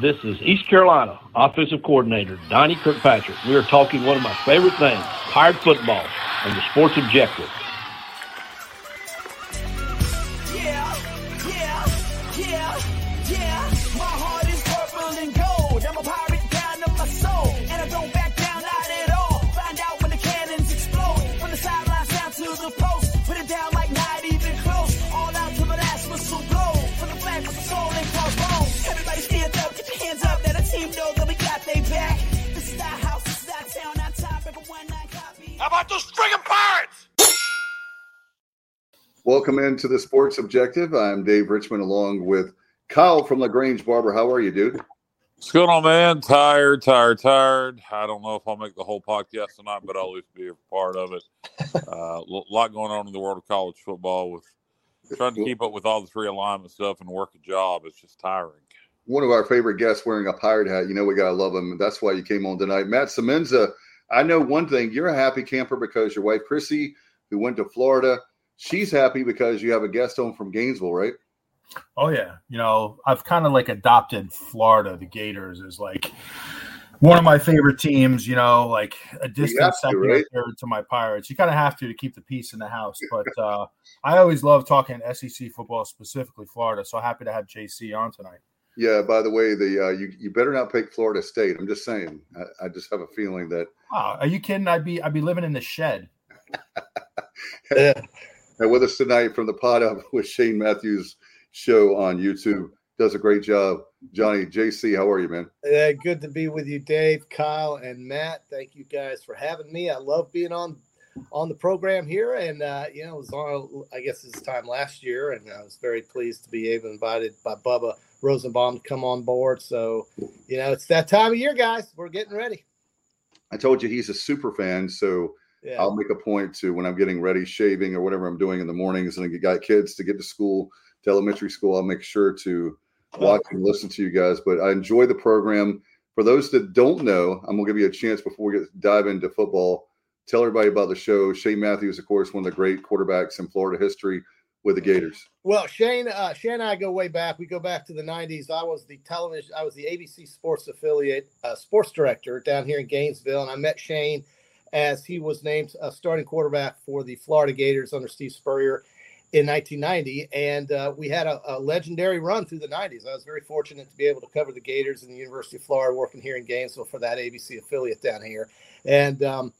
This is East Carolina offensive coordinator Donnie Kirkpatrick. We are talking one of my favorite things, Pirate football, and the sports objective. About those friggin' pirates? Welcome into the Sports Objective. I'm Dave Richmond along with Kyle from LaGrange Barber. How are you, dude? What's going on, man? Tired, tired, tired. I don't know if I'll make the whole podcast tonight, but I'll at least be a part of it. A uh, lot going on in the world of college football with trying to keep up with all this realignment stuff and work a job. It's just tiring. One of our favorite guests wearing a pirate hat. You know, we got to love him. That's why you came on tonight. Matt Semenza I know one thing you're a happy camper because your wife, Chrissy, who went to Florida, she's happy because you have a guest home from Gainesville, right? Oh, yeah. You know, I've kind of like adopted Florida, the Gators, is like one of my favorite teams, you know, like a distant second to, right? third to my Pirates. You kind of have to to keep the peace in the house. But uh, I always love talking SEC football, specifically Florida. So happy to have JC on tonight. Yeah. By the way, the uh, you you better not pick Florida State. I'm just saying. I, I just have a feeling that. Oh, are you kidding? I'd be I'd be living in the shed. yeah. And with us tonight from the Pod Up with Shane Matthews show on YouTube. Does a great job, Johnny. JC, how are you, man? Yeah, good to be with you, Dave, Kyle, and Matt. Thank you guys for having me. I love being on on the program here, and uh, you know, it was on I guess this time last year, and I was very pleased to be able invited by Bubba Rosenbaum to come on board. So, you know, it's that time of year, guys. We're getting ready. I told you he's a super fan, so yeah. I'll make a point to when I'm getting ready, shaving or whatever I'm doing in the mornings, and I got kids to get to school, to elementary school. I'll make sure to watch and listen to you guys. But I enjoy the program. For those that don't know, I'm gonna give you a chance before we get dive into football. Tell everybody about the show. Shane Matthews, of course, one of the great quarterbacks in Florida history with the Gators? Well, Shane, uh, Shane and I go way back. We go back to the '90s. I was the television, I was the ABC Sports affiliate, uh, sports director down here in Gainesville, and I met Shane as he was named a starting quarterback for the Florida Gators under Steve Spurrier in 1990, and uh, we had a, a, legendary run through the 90s. I was very fortunate to be able to cover the Gators in the University of Florida, working here in Gainesville for that ABC affiliate down here, and. Um,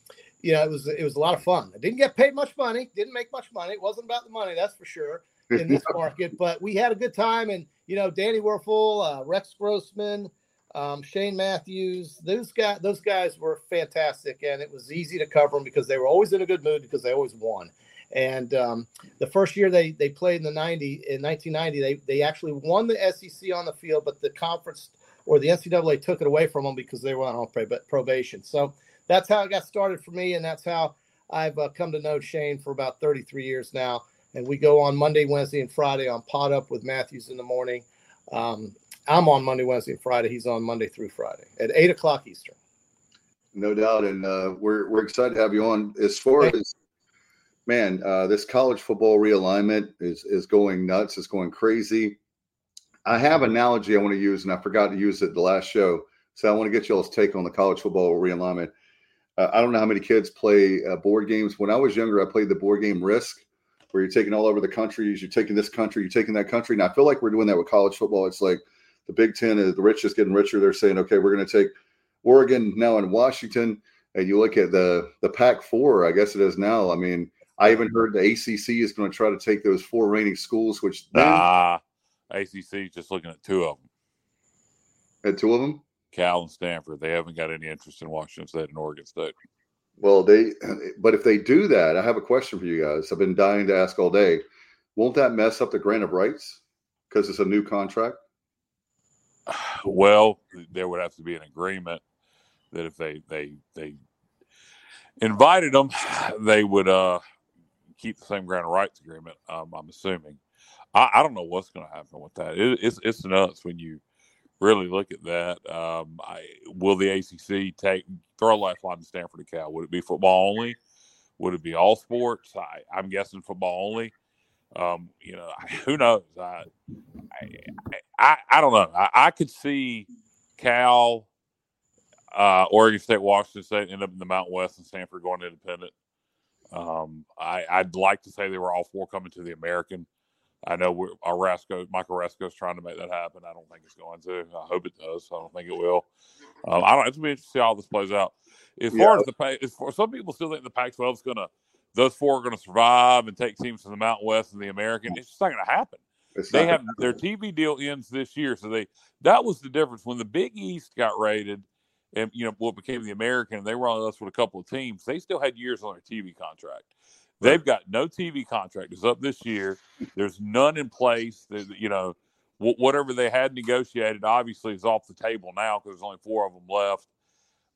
you know, it was it was a lot of fun. I didn't get paid much money, didn't make much money. It wasn't about the money, that's for sure, in this market. But we had a good time, and you know, Danny Wuerffel, uh, Rex Grossman, um, Shane Matthews, those guys, those guys were fantastic, and it was easy to cover them because they were always in a good mood because they always won. And um, the first year they they played in the 90 in 1990, they they actually won the SEC on the field, but the conference or the NCAA took it away from them because they were on probation. So that's how it got started for me, and that's how I've uh, come to know Shane for about 33 years now. And we go on Monday, Wednesday, and Friday on Pod Up with Matthews in the morning. Um, I'm on Monday, Wednesday, and Friday. He's on Monday through Friday at eight o'clock Eastern. No doubt, and uh, we're we're excited to have you on. As far as man, uh, this college football realignment is is going nuts. It's going crazy. I have an analogy I want to use, and I forgot to use it the last show. So I want to get y'all's take on the college football realignment. Uh, I don't know how many kids play uh, board games. When I was younger, I played the board game Risk, where you're taking all over the countries, You're taking this country, you're taking that country. And I feel like we're doing that with college football. It's like the Big Ten is the richest getting richer. They're saying, okay, we're going to take Oregon now in Washington, and you look at the the Pac four. I guess it is now. I mean, I even heard the ACC is going to try to take those four reigning schools, which nah, ACC just looking at two of them. At two of them. Cal and Stanford. They haven't got any interest in Washington State and Oregon State. Well, they, but if they do that, I have a question for you guys. I've been dying to ask all day. Won't that mess up the grant of rights because it's a new contract? Well, there would have to be an agreement that if they they they invited them, they would uh keep the same grant of rights agreement. Um, I'm assuming. I, I don't know what's going to happen with that. It, it's it's nuts when you really look at that. Um, I, will the ACC take throw a lifeline to Stanford and Cal? Would it be football only? Would it be all sports? I, am guessing football only. Um, you know, who knows? I, I, I, don't know. I, I, could see Cal, uh, Oregon State, Washington State end up in the Mountain West, and Stanford going independent. Um, I, I'd like to say they were all four coming to the American. I know we're, Aresco, Mike Aresco is trying to make that happen. I don't think it's going to. I hope it does. I don't think it will. Um, I don't. It's interesting to see how this plays out. As far as the pay, as far some people still think the Pac-12 is gonna, those four are gonna survive and take teams from the Mountain West and the American. It's just not gonna happen. It's they have their TV deal ends this year, so they that was the difference when the Big East got rated, and you know what became the American. And they were on us with a couple of teams. They still had years on their TV contract. They've got no TV contract. Up this year. There's none in place. You know, whatever they had negotiated obviously is off the table now because there's only four of them left.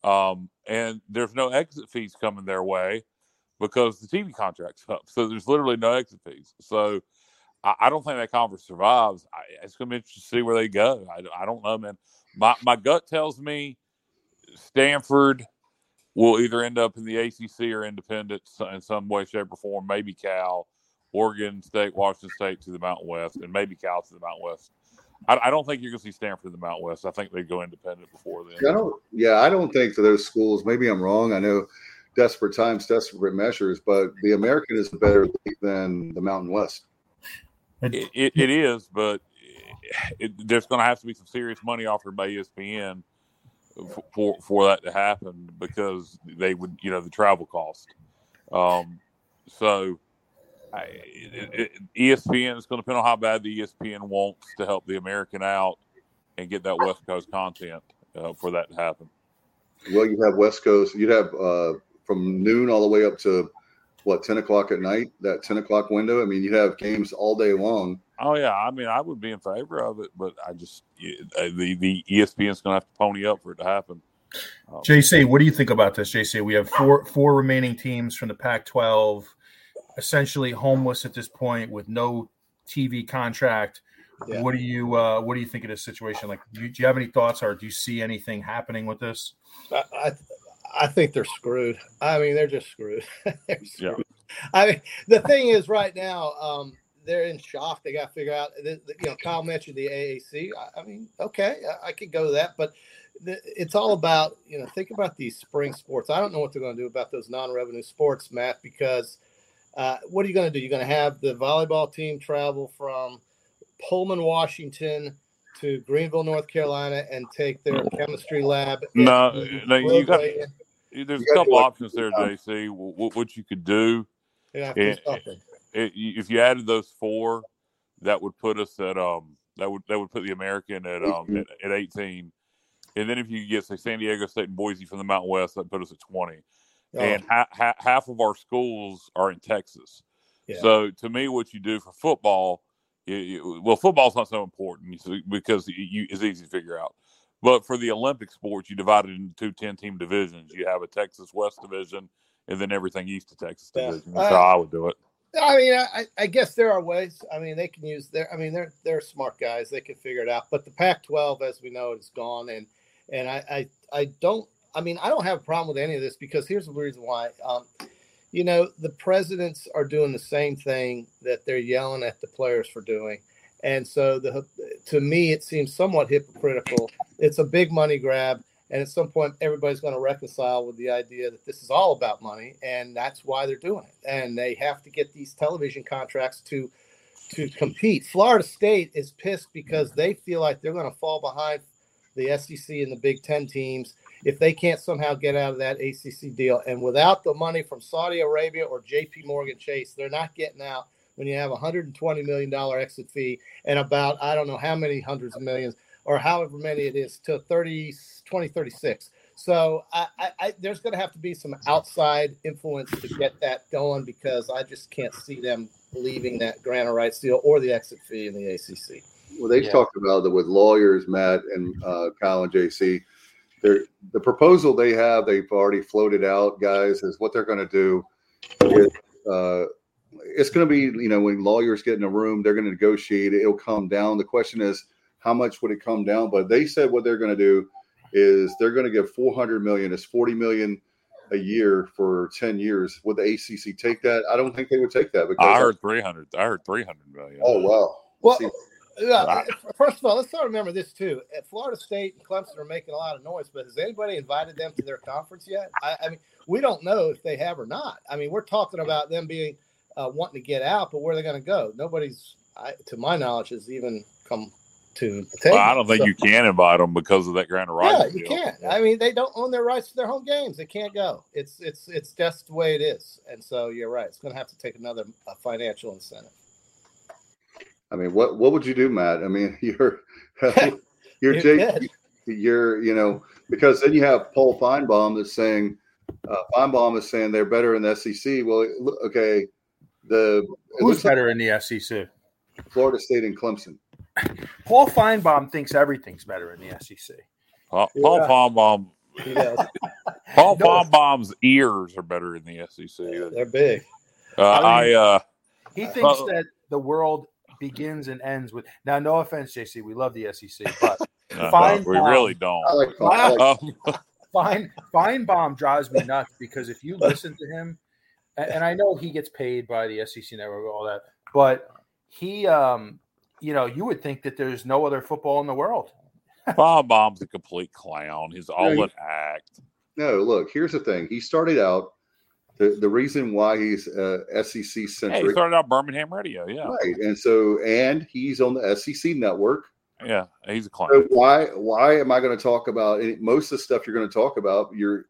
Um, and there's no exit fees coming their way because the TV contract's up. So there's literally no exit fees. So I, I don't think that conference survives. I, it's going to be interesting to see where they go. I, I don't know, man. My my gut tells me Stanford will either end up in the ACC or independent in some way, shape, or form. Maybe Cal, Oregon State, Washington State to the Mountain West, and maybe Cal to the Mountain West. I, I don't think you're going to see Stanford in the Mountain West. I think they go independent before then. Yeah, I don't. Yeah, I don't think for those schools. Maybe I'm wrong. I know desperate times, desperate measures, but the American is better than the Mountain West. It, it, it is, but it, there's going to have to be some serious money offered by ESPN for for that to happen because they would, you know, the travel cost. Um, so I, it, it, ESPN is going to depend on how bad the ESPN wants to help the American out and get that West Coast content uh, for that to happen. Well, you have West Coast. You'd have uh, from noon all the way up to what ten o'clock at night. That ten o'clock window. I mean, you have games all day long. Oh yeah, I mean, I would be in favor of it, but I just uh, the the ESPN is going to have to pony up for it to happen. Um, JC, what do you think about this? JC, we have four four remaining teams from the Pac-12 essentially homeless at this point with no TV contract. Yeah. What do you uh, what do you think of this situation? Like, do you, do you, have any thoughts, or do you see anything happening with this? I I, I think they're screwed. I mean, they're just screwed. they're screwed. Yeah. I mean, the thing is, right now, um, they're in shock. They got to figure out. You know, Kyle mentioned the AAC. I, I mean, okay, I, I could go to that, but it's all about you know think about these spring sports. I don't know what they're going to do about those non-revenue sports, Matt, because uh, what are you going to do? You're going to have the volleyball team travel from Pullman, Washington to Greenville, North Carolina, and take their chemistry lab. No, no, uh, you got. There's a couple options there, JC. What, what you could do, yeah, eh, eh, it, it, eh, if you added those four, that would put us at um that would that would put the American at um at, at 18, and then if you get say San Diego State and Boise from the Mountain West, that put us at 20 oh. and ha- ha- half of our schools are in Texas. Yeah. So to me, what you do for football, it, it, well, football's not so important because you, it's easy to figure out. But for the Olympic sports, you divide it into two 10 team divisions. You have a Texas West division and then everything east of Texas division. That's how I would do it. I mean, I, I, guess there are ways. I mean, they can use their. I mean, they're they're smart guys. They can figure it out. But the Pac-12, as we know, is gone, and and I I, I don't I mean, I don't have a problem with any of this because here's the reason why. Um, you know, the presidents are doing the same thing that they're yelling at the players for doing. And so the to me it seems somewhat hypocritical. It's a big money grab and at some point everybody's going to reconcile with the idea that this is all about money and that's why they're doing it. And they have to get these television contracts to to compete. Florida State is pissed because they feel like they're going to fall behind the SEC and the Big 10 teams if they can't somehow get out of that ACC deal. And without the money from Saudi Arabia or JP Morgan Chase, they're not getting out when you have a $120 million exit fee and about, I don't know how many hundreds of millions or however many it is to 30, 2036. So I, I, there's going to have to be some outside influence to get that going because I just can't see them leaving that grant of rights deal or the exit fee in the ACC. Well, they've yeah. talked about it with lawyers, Matt and uh, Kyle and JC they're, the proposal they have, they've already floated out, guys, is what they're going to do. Is, uh, it's going to be, you know, when lawyers get in a room, they're going to negotiate. It'll come down. The question is, how much would it come down? But they said what they're going to do is they're going to give 400 million. It's 40 million a year for 10 years. Would the ACC take that? I don't think they would take that. Because I heard 300. I heard 300 million. Oh wow. Well, uh, first of all, let's remember this too. At Florida State and Clemson are making a lot of noise, but has anybody invited them to their conference yet? I, I mean, we don't know if they have or not. I mean, we're talking about them being uh, wanting to get out, but where are they going to go? Nobody's, I, to my knowledge, has even come to the table. Well, I don't think so, you can invite them because of that grant of rights. Yeah, you can't. I mean, they don't own their rights to their home games. They can't go. It's it's it's just the way it is. And so you're right. It's going to have to take another financial incentive. I mean, what what would you do, Matt? I mean, you're you're Jake, you're you know because then you have Paul Finebaum that's saying uh, Finebaum is saying they're better in the SEC. Well, okay, the who's better like in the SEC? Florida State and Clemson. Paul Finebaum thinks everything's better in the SEC. Paul, Paul yeah. Finebaum. Paul Finebaum's ears are better in the SEC. They're big. Uh, I, mean, I uh, he thinks uh, that the world begins and ends with. Now, no offense, JC, we love the SEC, but no, Fine no, we Bomb, really don't. I like, I like, Fine Finebaum drives me nuts because if you listen to him, and I know he gets paid by the SEC network, all that, but he, um, you know, you would think that there's no other football in the world. Finebaum's a complete clown. He's all no, an act. No, look, here's the thing. He started out the, the reason why he's uh, SEC centric. Hey, he started out Birmingham radio, yeah. Right, and so and he's on the SEC network. Yeah, he's a client. So why why am I going to talk about most of the stuff you're going to talk about? You're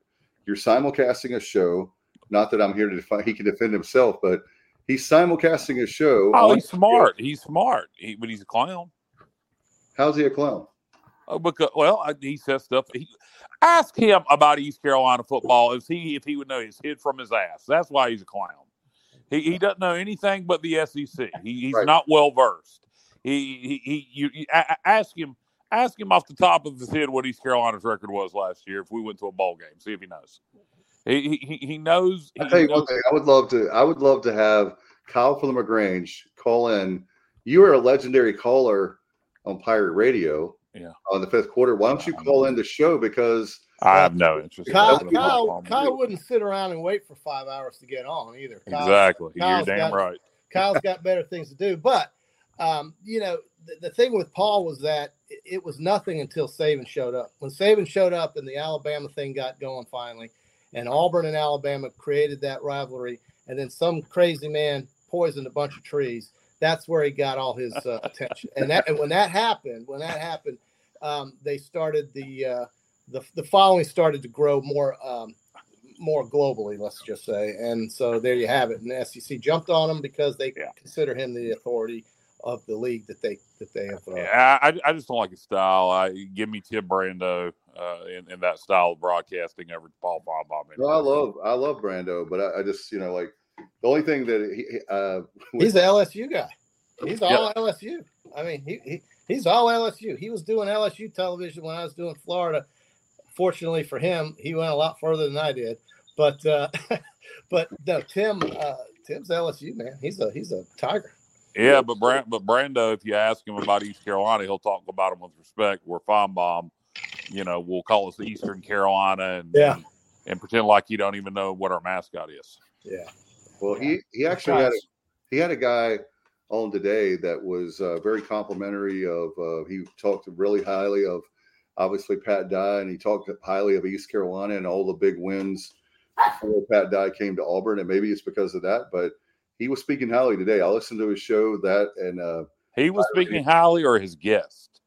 you're simulcasting a show. Not that I'm here to define. He can defend himself, but he's simulcasting a show. Oh, he's smart. He's smart. He, but he's a clown. How's he a clown? Oh, because well, he says stuff. He, ask him about East Carolina football. If he if he would know his hid from his ass. That's why he's a clown. He, he doesn't know anything but the SEC. He, he's right. not well versed. He he, he you, you ask him ask him off the top of his head what East Carolina's record was last year if we went to a ball game. See if he knows. He he, he knows. I tell you knows. one thing. I would love to. I would love to have Kyle from the Lagrange call in. You are a legendary caller on Pirate Radio yeah. on the fifth quarter. Why don't you call in the show because I have no interest. Kyle, in Kyle, Kyle wouldn't sit around and wait for five hours to get on either. Kyle, exactly. Kyle's You're damn got, right. Kyle's got better things to do. But um, you know, the, the, thing with Paul was that it, it, was nothing until Saban showed up. When Saban showed up and the Alabama thing got going finally, and Auburn and Alabama created that rivalry, and then some crazy man poisoned a bunch of trees. That's where he got all his uh, attention. And that and when that happened, when that happened, um, they started the, uh, the the following started to grow more um, more globally, let's just say. And so there you have it. And the SEC jumped on him because they yeah. consider him the authority of the league that they that they have. Uh, yeah, I, I just don't like his style. I give me Tim Brando uh, in, in that style of broadcasting over Paul Bob. No, I love I love Brando, but I, I, just you know like the only thing that he uh, he's the LSU guy. He's all yeah. LSU. I mean, he, he he's all LSU. He was doing LSU television when I was doing Florida. Fortunately for him, he went a lot further than I did. But uh, but no, Tim uh, Tim's LSU man. He's a he's a tiger. Yeah, but Brand, but Brando, if you ask him about East Carolina, he'll talk about him with respect. Where Finebaum, you know, we'll call us Eastern Carolina and yeah. and, and pretend like you don't even know what our mascot is. Yeah. Well, he he actually had a, he had a guy on today that was uh, very complimentary of. Uh, he talked really highly of obviously Pat Dye, and he talked highly of East Carolina and all the big wins before Pat Dye came to Auburn. And maybe it's because of that, but he was speaking highly today. I listened to his show that, and uh, he was speaking highly, or his guest.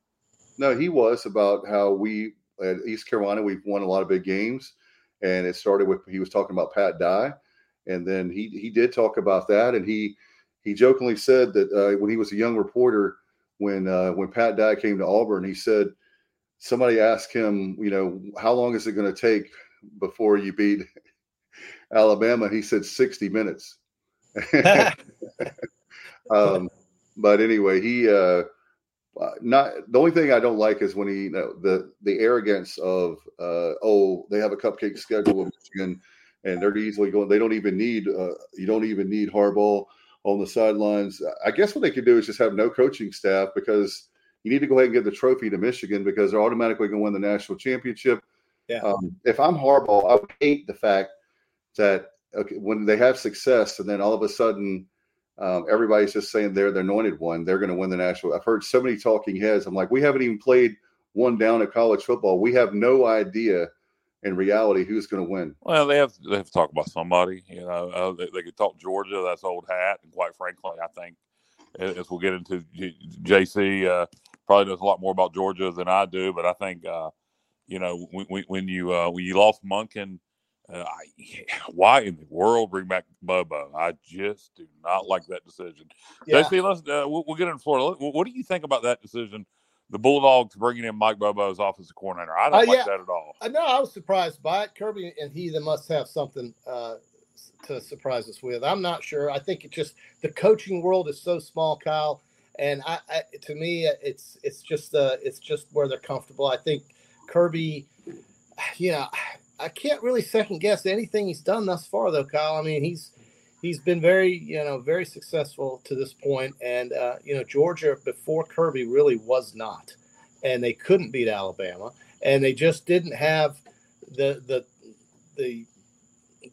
No, he was about how we at East Carolina we've won a lot of big games, and it started with he was talking about Pat Dye, and then he he did talk about that, and he he jokingly said that uh, when he was a young reporter, when uh, when Pat Dye came to Auburn, he said somebody asked him, you know, how long is it going to take before you beat Alabama? He said sixty minutes. um, but anyway, he uh, uh, not the only thing I don't like is when he you know, the the arrogance of uh, oh they have a cupcake schedule with Michigan and they're easily going. They don't even need uh, you don't even need Harbaugh on the sidelines. I guess what they could do is just have no coaching staff because you need to go ahead and give the trophy to Michigan because they're automatically going to win the national championship. Yeah. Um, if I'm Harbaugh, I would hate the fact that okay, when they have success and then all of a sudden Um, everybody's just saying they're the anointed one. They're going to win the national. I've heard so many talking heads. I'm like, we haven't even played one down at college football. We have no idea in reality who's going to win. Well, they have they have to talk about somebody. You know, uh, they, they could talk Georgia. That's old hat, and quite frankly, I think as we'll get into JC, uh, probably knows a lot more about Georgia than I do. But I think uh, you know when, when you uh, when you lost Monken uh, I, why in the world bring back Bobo? I just do not like that decision. Yeah. JC, let's uh, we'll, we'll, get into Florida. What do you think about that decision? The Bulldogs bringing in Mike Bobo as offensive coordinator. I don't uh, like yeah. that at all. I know I was surprised by it. Kirby and he must have something uh, to surprise us with. I'm not sure. I think it just the coaching world is so small, Kyle, and I, I to me it's it's just uh, it's just where they're comfortable. I think Kirby, you know, I can't really second guess anything he's done thus far, though, Kyle. I mean, he's he's been very you know very successful to this point, and uh, you know Georgia before Kirby really was not, and they couldn't beat Alabama, and they just didn't have the the the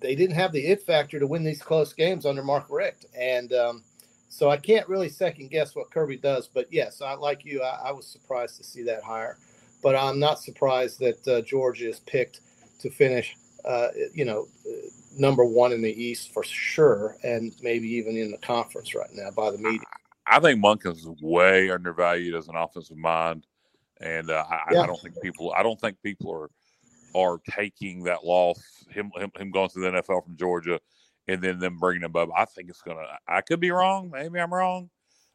they didn't have the it factor to win these close games under Mark Richt, and um, so I can't really second guess what Kirby does. But yes, I like you. I, I was surprised to see that hire, but I'm not surprised that uh, Georgia is picked to finish, uh, you know, number one in the East for sure, and maybe even in the conference right now by the media. I think Monken's way undervalued as an offensive mind, and uh, I, yeah. I, don't think people. I don't think people are are taking that loss. Him him, him going to the NFL from Georgia, and then them bringing him up. I think it's gonna. I could be wrong. Maybe I'm wrong.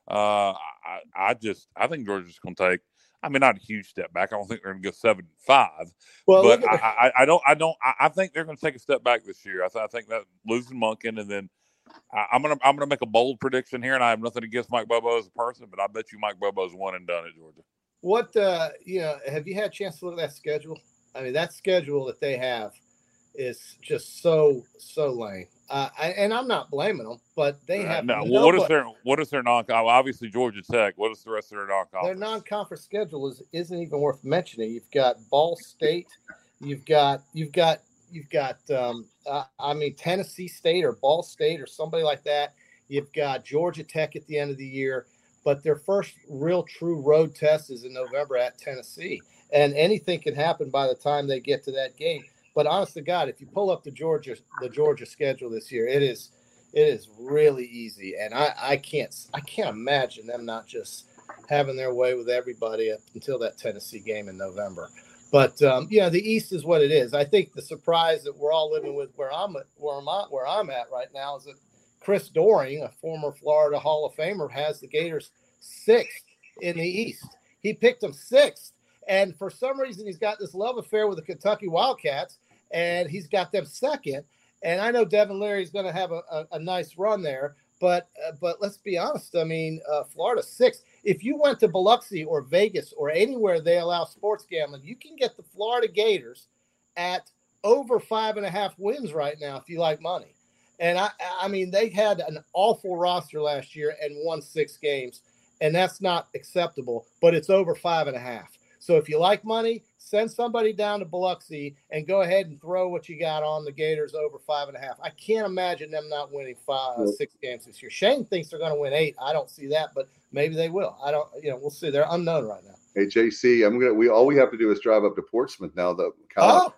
Uh, I, I just I think Georgia's to take I mean, not a huge step back. I don't think they're going to go seven five. Well, but I, I, I, don't. I don't. I, think they're going to take a step back this year. I, th- I think that losing Monken and then I, am gonna I'm gonna make a bold prediction here, and I have nothing against Mike Bobo as a person, but I bet you Mike Bobo's one and done at Georgia. What uh, you know? Have you had a chance to look at that schedule? I mean, that schedule that they have is just so so lame. Uh, and I'm not blaming them, but they uh, have uh, no. what is their what is their non? Obviously Georgia Tech. What is the rest of their non-conference? Their non-conference schedule is isn't even worth mentioning. You've got Ball State, you've got you've got you've got um, uh, I mean Tennessee State or Ball State or somebody like that. You've got Georgia Tech at the end of the year, but their first real true road test is in November at Tennessee, and anything can happen by the time they get to that game. But honest to God, if you pull up the Georgia the Georgia schedule this year, it is it is really easy, and I I can't I can't imagine them not just having their way with everybody up until that Tennessee game in November. But um, yeah, the East is what it is. I think the surprise that we're all living with where I'm at, where I'm at, where I'm at right now is that Chris Doering, a former Florida Hall of Famer, has the Gators sixth in the East. He picked them sixth, and for some reason he's got this love affair with the Kentucky Wildcats and he's got them second. And I know Devin Leary is going to have a, a, a, nice run there, but uh, but let's be honest. I mean, uh, Florida six. If you went to Biloxi or Vegas or anywhere they allow sports gambling, you can get the Florida Gators at over five and a half wins right now if you like money. And I I mean they had an awful roster last year and won six games, and that's not acceptable. But it's over five and a half. So if you like money, send somebody down to Biloxi and go ahead and throw what you got on the Gators over five and a half. I can't imagine them not winning five, six games this year. Shane thinks they're going to win eight. I don't see that, but maybe they will. I don't. You know, we'll see. They're unknown right now. Hey JC, I'm gonna. We all we have to do is drive up to Portsmouth now. The college,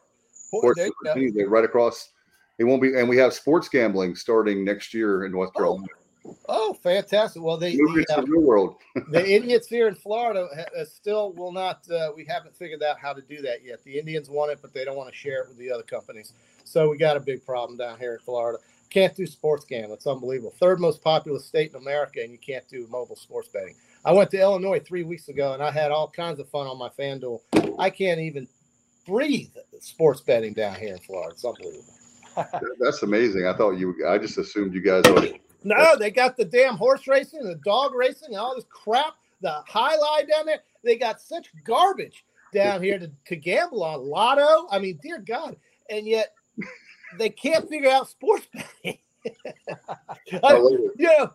oh, Portsmouth, they're right across. It won't be, and we have sports gambling starting next year in North oh. Carolina. Oh. Oh, fantastic! Well, they the, uh, the world. the idiots here in Florida uh, still will not. Uh, we haven't figured out how to do that yet. The Indians want it, but they don't want to share it with the other companies. So we got a big problem down here in Florida. Can't do sports gambling. It's unbelievable. Third most populous state in America, and you can't do mobile sports betting. I went to Illinois three weeks ago, and I had all kinds of fun on my FanDuel. I can't even breathe sports betting down here in Florida. It's unbelievable. That's amazing. I thought you. I just assumed you guys would no, they got the damn horse racing, the dog racing, and all this crap. The highlight down there. They got such garbage down here to, to gamble on lotto. I mean, dear God. And yet they can't figure out sports betting. I, you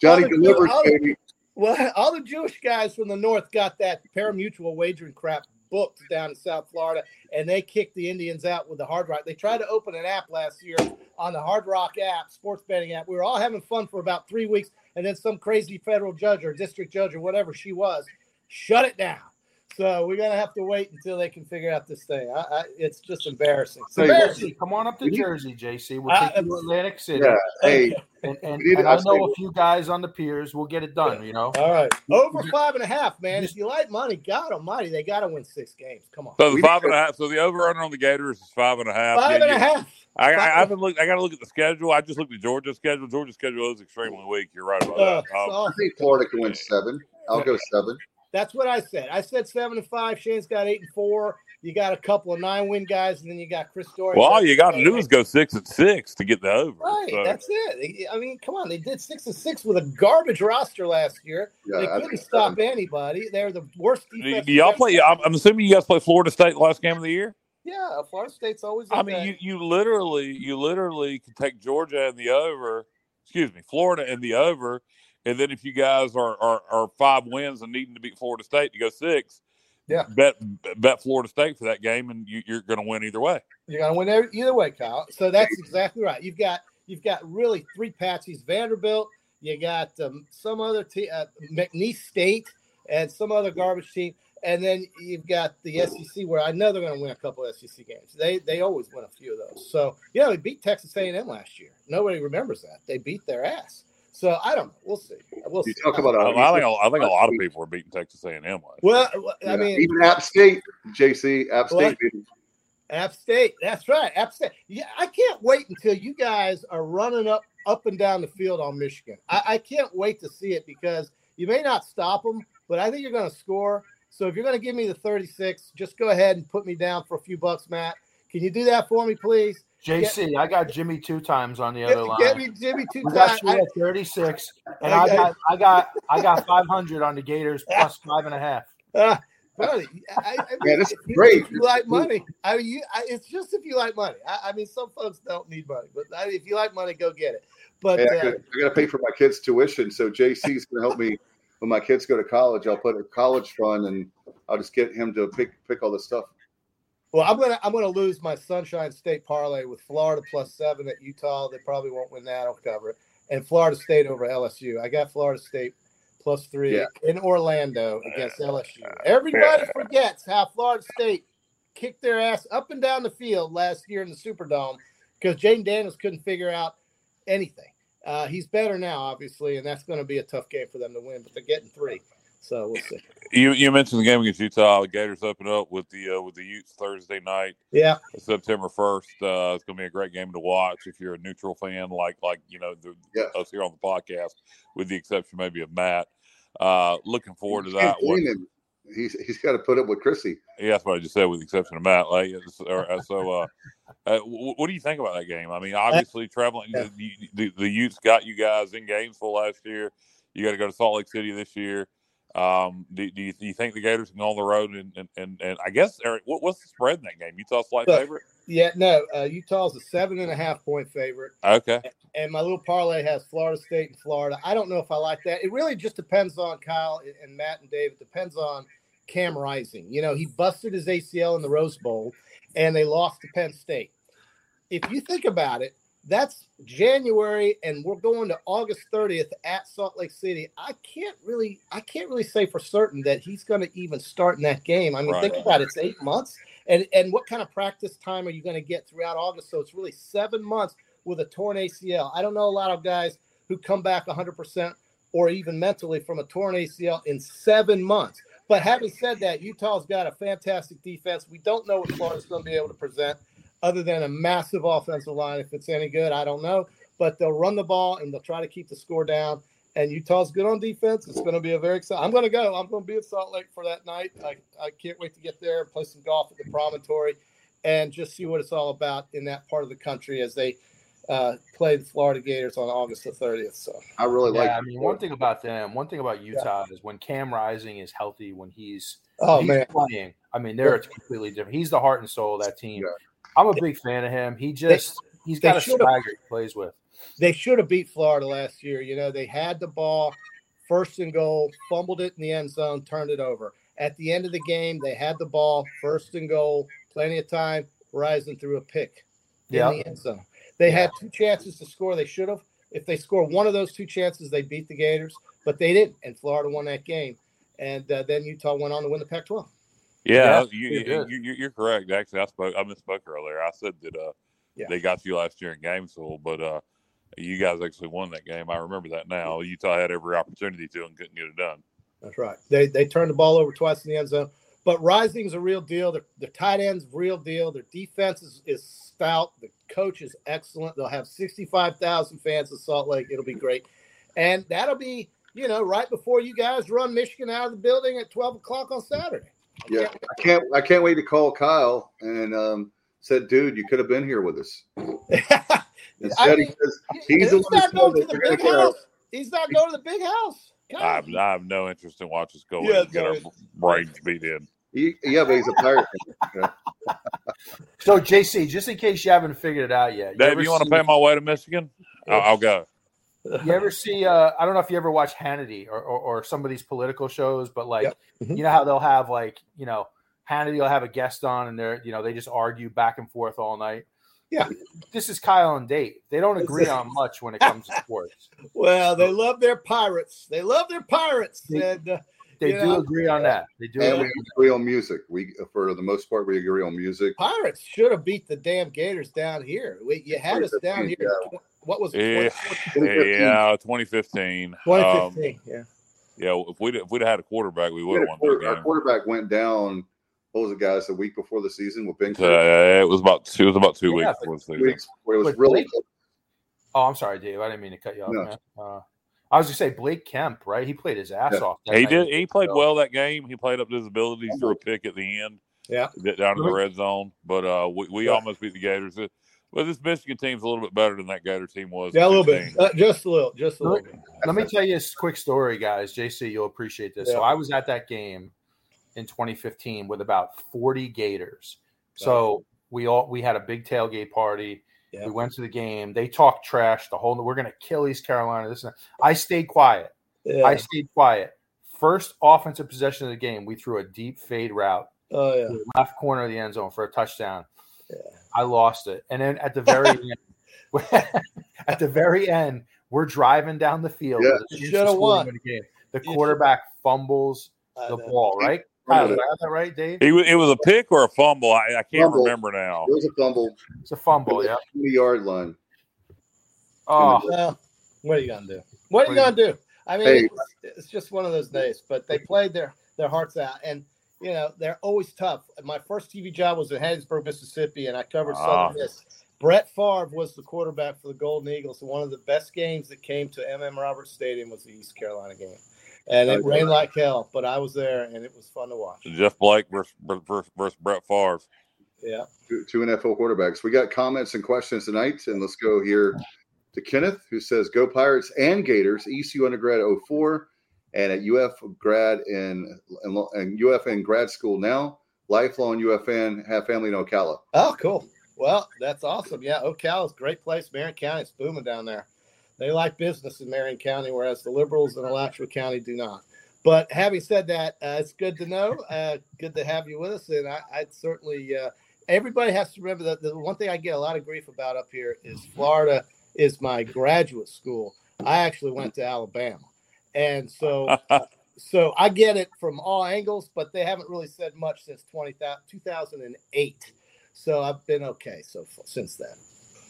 Johnny delivers, baby. Well, all the Jewish guys from the north got that pari-mutuel wagering crap booked down in South Florida, and they kicked the Indians out with the Hard Rock. They tried to open an app last year on the Hard Rock app, sports betting app. We were all having fun for about three weeks, and then some crazy federal judge or district judge or whatever she was shut it down. So we're gonna have to wait until they can figure out this thing. I, I, it's just embarrassing. It's embarrassing. Come on up to Jersey, JC. We'll take you to Atlantic City. Yeah. Hey, And, and, and I know a few guys on the piers. We'll get it done. You know. All right, over five and a half, man. If you like money, God Almighty, they got to win six games. Come on, So the We five need and a half. So the over under on the Gators is five and a half. five Yeah, and a half. I, I, I haven't looked. I got to look at the schedule. I just looked at Georgia's schedule. Georgia's schedule is extremely weak. You're right about Uh, that. Um, I think Florida can win seven. I'll go seven. That's what I said. I said seven and five. Shane's got eight and four. You got a couple of nine win guys, and then you got Chris Doering. well, all you got to do is go six and six to get the over. Right, So, that's it. I mean, come on, they did six and six with a garbage roster last year. Yeah, they couldn't think stop seven. anybody. They're the worst do, defense. do y'all play? I'm, I'm assuming you guys play Florida State last game of the year. Yeah, Florida State's always. I mean, that. you, you literally you literally can take Georgia and the over, excuse me, Florida and the over, and then if you guys are are, are five wins and needing to beat Florida State to go six, Yeah. bet bet Florida State for that game, and you, you're going to win either way. You're gonna win every, either way, Kyle. So that's exactly right. You've got you've got really three patsies: Vanderbilt. You got um, some other team, uh, McNeese State, and some other garbage team, and then you've got the SEC, where I know they're going to win a couple of SEC games. They they always win a few of those. So yeah, they beat Texas A&M last year. Nobody remembers that. They beat their ass. So I don't know. We'll see. We'll You see. talk about I, a, I think a- I think a lot of people are beating Texas A&M. last well, well, I Yeah, mean, even App State, JC, App What? State. baby. App State. That's right. App State. Yeah, I can't wait until you guys are running up up and down the field on Michigan. I, I can't wait to see it because you may not stop them, but I think you're going to score. So if you're going to give me the 36, just go ahead and put me down for a few bucks, Matt. Can you do that for me, please? JC, I got Jimmy two times on the other Get, line. get me Jimmy two We got times. you at 36, and I- I got I got I got 500 on the Gators plus five and a half. Uh, buddy, I, I Yeah, this is great. If you like money, I mean, you, I, it's just if you like money. I, I mean, some folks don't need money, but I, if you like money, go get it. But Hey, I uh, got to pay for my kids' tuition, so JC's going to help me when my kids go to college. I'll put a college fund, and I'll just get him to pick pick all the stuff. Well, I'm gonna I'm gonna lose my Sunshine State parlay with Florida plus seven at Utah. They probably won't win that. I'll cover it. And Florida State over LSU. I got Florida State plus three Yeah. in Orlando against LSU. Everybody forgets how Florida State kicked their ass up and down the field last year in the Superdome because Jayden Daniels couldn't figure out anything. Uh, he's better now, obviously, and that's going to be a tough game for them to win. But they're getting three, so we'll see. You you mentioned the game against Utah. The Gators open up with the uh, with the Utes Thursday night, Yeah, September first. Uh, it's going to be a great game to watch if you're a neutral fan, like like you know the, Yeah. us here on the podcast, with the exception maybe of Matt. Uh, looking forward to that one. blame him. He's he's got to put up with Chrissy. Yeah, that's what I just said, with the exception of Matt. Like, it's- or, uh, so, uh, uh, what do you think about that game? I mean, obviously, traveling Yeah. the, the the Utes got you guys in Gainesville last year. You got to go to Salt Lake City this year. Um, do, do, you, do you think the Gators can go on the road and and, and, and I guess Eric, what, what's the spread in that game? Utah slight Look, favorite. yeah. No, uh, Utah's a seven and a half point favorite. Okay, and my little parlay has Florida State and Florida. I don't know if I like that. It really just depends on Kyle and Matt and Dave. It depends on Cam Rising. You know, he busted his ACL in the Rose Bowl, and they lost to Penn State. If you think about it, that's January, and we're going to August 30th at Salt Lake City. I can't really, I can't really say for certain that he's going to even start in that game. I mean, Right. think about it; it's eight months, and and what kind of practice time are you going to get throughout August? So it's really seven months with a torn ACL. I don't know a lot of guys who come back 100% or even mentally from a torn ACL in seven months. But having said that, Utah's got a fantastic defense. We don't know what Florida's going to be able to present other than a massive offensive line. If it's any good, I don't know. But they'll run the ball and they'll try to keep the score down. And Utah's good on defense. It's going to be a very exciting. I'm going to go. I'm going to be at Salt Lake for that night. I, I can't wait to get there and play some golf at the promontory and just see what it's all about in that part of the country as they uh, play the Florida Gators on August the 30th. So I really like. Yeah, I mean, one thing about them, one thing about Utah is when Cam Rising is healthy, when he's Oh he's man, playing. I mean, they're completely different. He's the heart and soul of that team. Yeah. I'm a big fan of him. He just—he's got a swagger he plays with. they should have beat Florida last year. You know, they had the ball first and goal, fumbled it in the end zone, turned it over. At the end of the game, they had the ball, first and goal, plenty of time. Verizon threw a pick Yeah. in the end zone. They had two chances to score. They should have. If they score one of those two chances, they beat the Gators, but they didn't, and Florida won that game. And uh, then Utah went on to win the Pac-12. Yeah, Yeah, you, you, you, you're correct. Actually, I spoke. I misspoke earlier. I said that uh, Yeah. they got you last year in Gainesville, but uh, you guys actually won that game. I remember that now. Utah had every opportunity to and couldn't get it done. That's right. They they turned the ball over twice in the end zone. But Rising's a real deal. The, the tight end's real deal. Their defense is, is stout. The coach is excellent. They'll have 65,000 fans in Salt Lake. It'll be great. And that'll be, you know, right before you guys run Michigan out of the building at 12 o'clock on Saturday. I Yeah, I can't. I can't wait to call Kyle and um, said, "Dude, you could have been here with us." Instead, I he mean, says he's he's not going to the big get our- house. He's not going to the big house. I God. have, I have no interest in watching us go Yeah, and get our brains beat in. He, yeah, but he's a pirate. fan. So JC, just in case you haven't figured it out yet, Dave, ever you want to pay my way to Michigan? I'll, I'll go. You ever see? Uh, I don't know if you ever watch Hannity or, or, or some of these political shows, but like Yep. Mhm. you know how they'll have like you know Hannity will have a guest on and they're you know they just argue back and forth all night. Yeah. this is Kyle and Dave. They don't agree on much when it comes to sports. Well, they love their pirates. They love their pirates. They- and, uh, They do know, agree on that. They do. and agree. we agree on music. We, for the most part, we agree on music. Pirates should have beat the damn Gators down here. We, you had us down here. Yeah. What was it? Yeah, 2014? yeah, 2015. Um, 2015. yeah. yeah, if we'd if we'd have had a quarterback, we We would have a won that quarter- our quarterback went down. What was it, guys? The week before the season with Ben. Uh, it was about two. It was about two Yeah, weeks but- before the season. weeks where it was really Oh, I'm sorry, Dave. I didn't mean to cut you off. No. Man. Uh, I was gonna say Blake Kemp, right? He played his ass Yeah. off. that He night. did. He played So- well that game. He played up to his abilities. Threw a pick at the end. Yeah. Down to the Let me- red zone. But uh, we, we Yeah. almost beat the Gators. It- Well, this Michigan team's a little bit better than that Gator team was. Yeah, a little bit. Uh, just a little. Just a Let little bit. Let me tell you a quick story, guys. JC, you'll appreciate this. So I was at that game in 2015 with about 40 Gators. So we all we had a big tailgate party. Yeah. We went to the game. They talked trash the whole. We're going to kill East Carolina. This and that. I stayed quiet. Yeah. I stayed quiet. First offensive possession of the game, we threw a deep fade route oh, yeah. to the left corner of the end zone for a touchdown. Yeah. I lost it. And then at the very end, at the very end, we're driving down the field. Yeah. with You shoulda won. the game. The quarterback fumbles I the know. ball, right? Kyle, did I have that right, Dave? He was, it was a pick or a fumble. I, I can't Fumble. remember now. It was a fumble. It's a fumble, yeah. Twenty yard line. Oh, Well, what are you gonna do? What are you gonna do? I mean, Hey. it's, it's just one of those days. But they played their their hearts out, and you know they're always tough. My first TV job was in Hattiesburg, Mississippi, and I covered Ah. Southern Miss. Brett Favre was the quarterback for the Golden Eagles, and one of the best games that came to MM Roberts Stadium was the East Carolina game, and it rained like hell. But I was there, and it was fun to watch. Jeff Blake versus, versus, versus Brett Favre. Yeah. Two, two NFL quarterbacks. We got comments and questions tonight, and let's go here to Kenneth, who says, "Go Pirates and Gators." ECU undergrad 04 and at UF grad in UF in grad school now. Lifelong UFN, have family in Ocala. Oh, cool. Well, that's awesome. Yeah, Ocala is a great place. Marion County is booming down there. They like business in Marion County, whereas the liberals in Alachua County do not. But having said that, uh, it's good to know. Uh, good to have you with us, and I, I'd certainly. Uh, everybody has to remember that the one thing I get a lot of grief about up here is Florida is my graduate school. I actually went to Alabama, and so so I get it from all angles, but they haven't really said much since 20, 2008. So I've been okay so since then.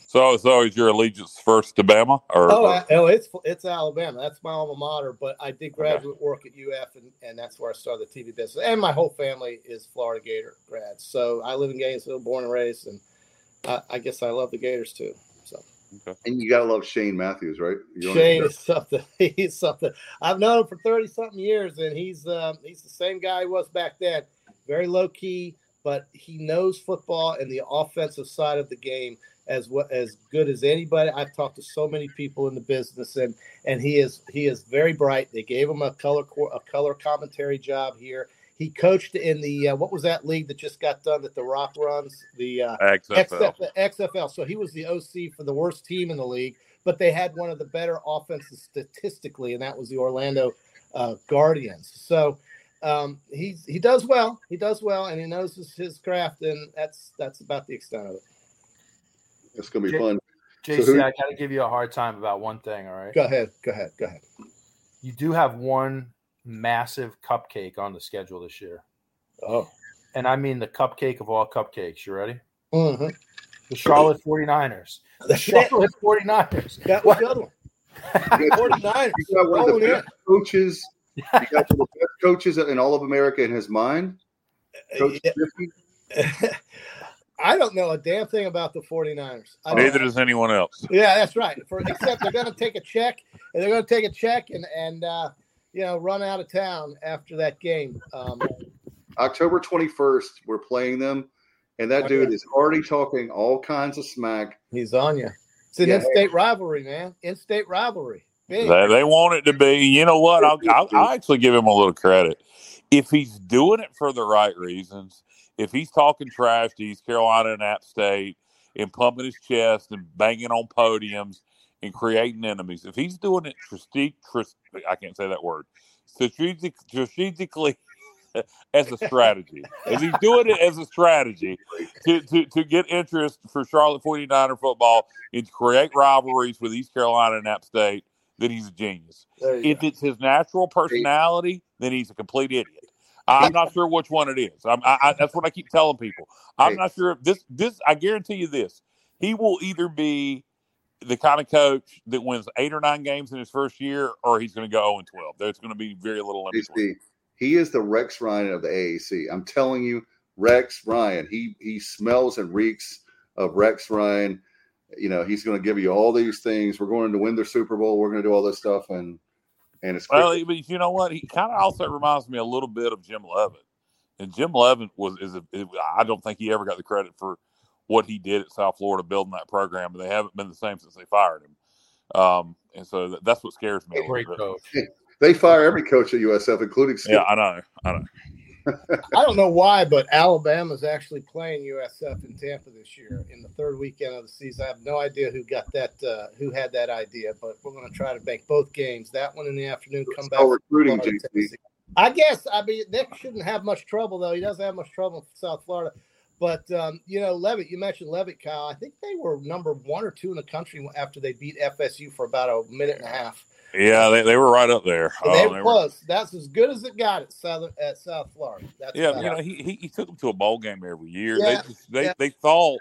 So, so is your allegiance first to Bama? Or, Oh, I- oh, it's it's Alabama. That's my alma mater. But I did graduate work at UF, and, and that's where I started the TV business. And my whole family is Florida Gator grads. So I live in Gainesville, born and raised, and I, I guess I love the Gators too. So And you gotta love Shane Matthews, right? You Shane is something. He's something. I've known him for thirty something years, and he's um, he's the same guy he was back then. Very low key, but he knows football and the offensive side of the game as what as good as anybody. I've talked to so many people in the business, and and he is he is very bright. They gave him a color a color commentary job here. He coached in the uh, what was that league that just got done that the Rock runs the uh, XFL. XFL. XFL. So he was the OC for the worst team in the league, but they had one of the better offenses statistically, and that was the Orlando uh, Guardians. So um, he's he does well. He does well, and he knows his, his craft, and that's that's about the extent of it. It's gonna be J- fun. JC, so who, I got to give you a hard time about one thing. All right. Go ahead. Go ahead. Go ahead. You do have one massive cupcake on the schedule this year. Oh. And I mean the cupcake of all cupcakes. You ready? Mm-hmm. The Charlotte 49ers. The Charlotte 49ers. That was the other one. 49ers. You got one of the best coaches. You got one of the best coaches in all of America in his mind. Coach yeah. I don't know a damn thing about the 49ers. Neither does anyone else. Yeah, that's right. For, except they're going to take a check, and they're going to take a check and and uh, you know run out of town after that game. Um, October 21st, we're playing them, and that dude is already talking all kinds of smack. He's on you. It's an yeah. in-state rivalry, man. In-state rivalry. They, they, want it to be. You know what? I'll, I'll, I'll actually give him a little credit if he's doing it for the right reasons if he's talking trash to East Carolina and App State and pumping his chest and banging on podiums and creating enemies, if he's doing it strategic, I can't say that word, strategic, strategically as a strategy, if he's doing it as a strategy to, to, to get interest for Charlotte 49er football and to create rivalries with East Carolina and App State, then he's a genius. If go. it's his natural personality, then he's a complete idiot. I'm not sure which one it is. I, I, that's what I keep telling people. I'm not sure if this. This I guarantee you this. He will either be the kind of coach that wins eight or nine games in his first year, or he's going to go 0 and 12. There's going to be very little in between. He is the Rex Ryan of the AAC. I'm telling you, Rex Ryan. He he smells and reeks of Rex Ryan. You know, he's going to give you all these things. We're going to win the Super Bowl. We're going to do all this stuff, and and it's well, but you know what? He kind of also reminds me a little bit of Jim Leavitt. And Jim Leavitt was is a, I don't think he ever got the credit for what he did at South Florida building that program, and they haven't been the same since they fired him. Um, and so that's what scares me. Great coach. They fire every coach at USF, including Skip. Yeah, I know. I know. I don't know why, but Alabama's actually playing USF in Tampa this year in the third weekend of the season. I have no idea who got that, uh, who had that idea, but we're going to try to make both games. That one in the afternoon. Come back. recruiting, JC. I guess. I mean, Nick shouldn't have much trouble though. He doesn't have much trouble in South Florida. But um, you know, Leavitt, you mentioned Leavitt, Kyle. I think they were number one or two in the country after they beat FSU for about a minute and a half. Yeah, they, they were right up there. they, uh, were close. Were... That's as good as it got at Southern at South Florida. That's yeah, you know, he, he, he took them to a bowl game every year. Yeah, they just, they yeah. they thought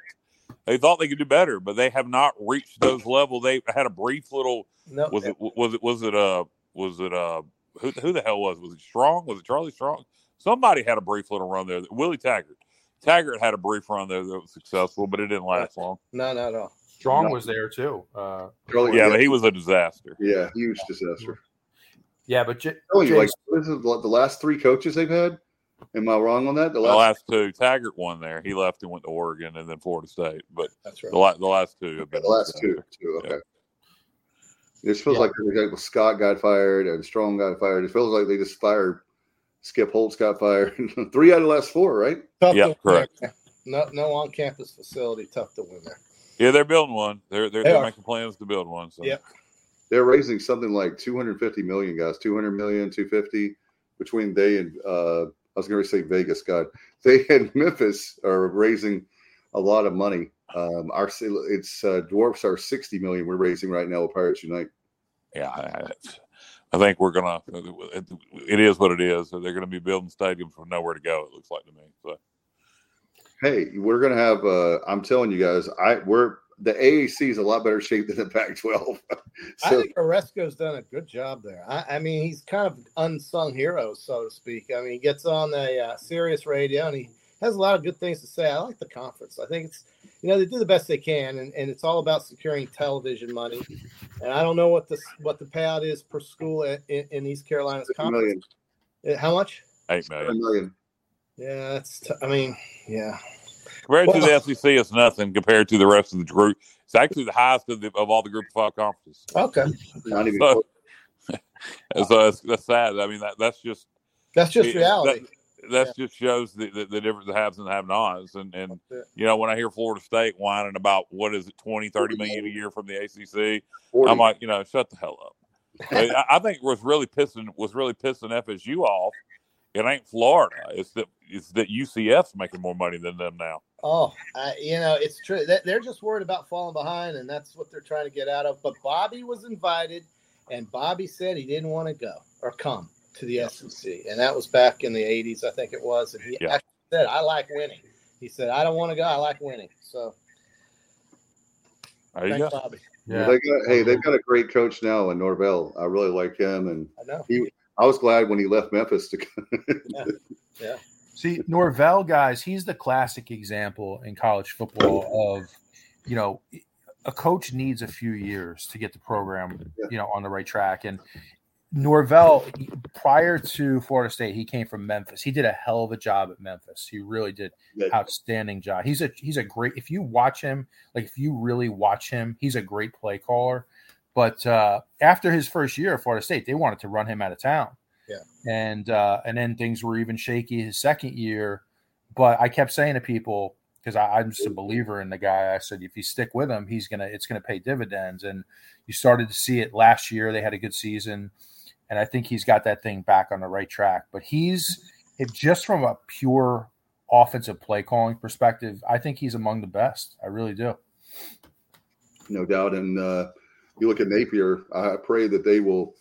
they thought they could do better, but they have not reached those levels. They had a brief little. No, was it was it was it uh was it uh who who the hell was was it Strong? Was it Charlie Strong? Somebody had a brief little run there. Willie Taggart. Taggart had a brief run there that was successful, but it didn't last long. No, no, no. Strong no. was there too. Uh, yeah, but he was a disaster. Yeah, huge disaster. Yeah, but J- telling you, like this is the last three coaches they've had. Am I wrong on that? The last, the last two, Taggart won there. He left and went to Oregon and then Florida State. But that's right. The, la- the last two have been the last two, two. Okay. Yeah. It feels yeah. like Scott got fired and Strong got fired. It feels like they just fired. Skip Holtz got fired. Three out of the last four, right? Tough yeah, correct. No, no on-campus facility. Tough to win there. Yeah, they're building one. They're they're, they are making plans to build one. So. Yep. They're raising something like 250 million, guys. 200 million, 250 between they and uh, I was going to say Vegas. God, they and Memphis are raising a lot of money. Um, our it's uh, dwarfs our 60 million we're raising right now with Pirates Unite. Yeah, I, I think we're gonna. It, it is what it is. They're gonna be building stadiums from nowhere to go. It looks like to me. So hey, we're gonna have. Uh, I'm telling you guys, I we're the AAC is a lot better shape than the Pac-12. so, I think Aresco's done a good job there. I, I, mean, he's kind of unsung hero, so to speak. I mean, he gets on the uh, Sirius radio and he has a lot of good things to say. I like the conference. I think it's you know they do the best they can, and, and it's all about securing television money. And I don't know what the what the payout is per school in, in East Carolina's conference. Million. Uh, how much? Eight million. million. Yeah, that's. T- I mean, yeah. Compared well, to the SEC, it's nothing compared to the rest of the group. It's actually the highest of, the, of all the Group of Five conferences. Okay. Not even. So, so that's, that's, sad. I mean, that that's just that's just it, reality. That, that yeah. just shows the, the, the difference of haves and the have-nots. And and you know, when I hear Florida State whining about what is it, 20, 30 million a year from the ACC, 40. I'm like, you know, shut the hell up. I, I think was really pissing was really pissing FSU off it ain't Florida. It's that it's that UCF's making more money than them now. Oh, uh, you know, it's true. They're just worried about falling behind, and that's what they're trying to get out of. But Bobby was invited, and Bobby said he didn't want to go or come to the SEC, and that was back in the '80s, I think it was. And he yeah. actually said, "I like winning." He said, "I don't want to go. I like winning." So, there you thanks, go. Bobby. Yeah. They got, hey, they've got a great coach now in Norvell. I really like him, and I know he. I was glad when he left Memphis to. yeah. yeah. See, Norvell, guys, he's the classic example in college football of, you know, a coach needs a few years to get the program, you know, on the right track. And Norvell, prior to Florida State, he came from Memphis. He did a hell of a job at Memphis. He really did outstanding job. He's a he's a great. If you watch him, like if you really watch him, he's a great play caller. But uh, after his first year at Florida State, they wanted to run him out of town. Yeah. And uh, and then things were even shaky his second year. But I kept saying to people because I'm just a believer in the guy. I said if you stick with him, he's gonna it's gonna pay dividends. And you started to see it last year. They had a good season, and I think he's got that thing back on the right track. But he's it just from a pure offensive play calling perspective, I think he's among the best. I really do. No doubt. And uh, you look at Napier. I pray that they will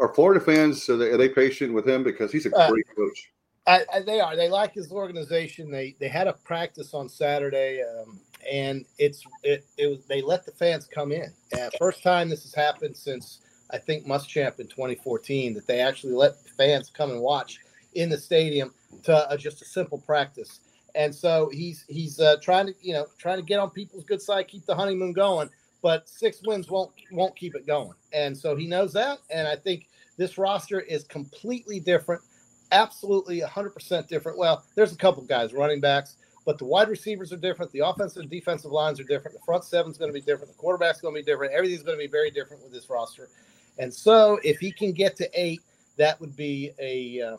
are Florida fans are they, are they patient with him because he's a uh, great uh, coach? I, I, they are. They like his organization. They they had a practice on Saturday, um, and it's it, it was they let the fans come in. Uh, first time this has happened since I think Muschamp in 2014 that they actually let fans come and watch in the stadium to uh, just a simple practice. And so he's he's uh, trying to you know trying to get on people's good side, keep the honeymoon going but six wins won't won't keep it going. And so he knows that. And I think this roster is completely different, absolutely 100% different. Well, there's a couple guys, running backs, but the wide receivers are different. The offensive and defensive lines are different. The front seven's going to be different. The quarterback's going to be different. Everything's going to be very different with this roster. And so if he can get to eight, that would be a uh,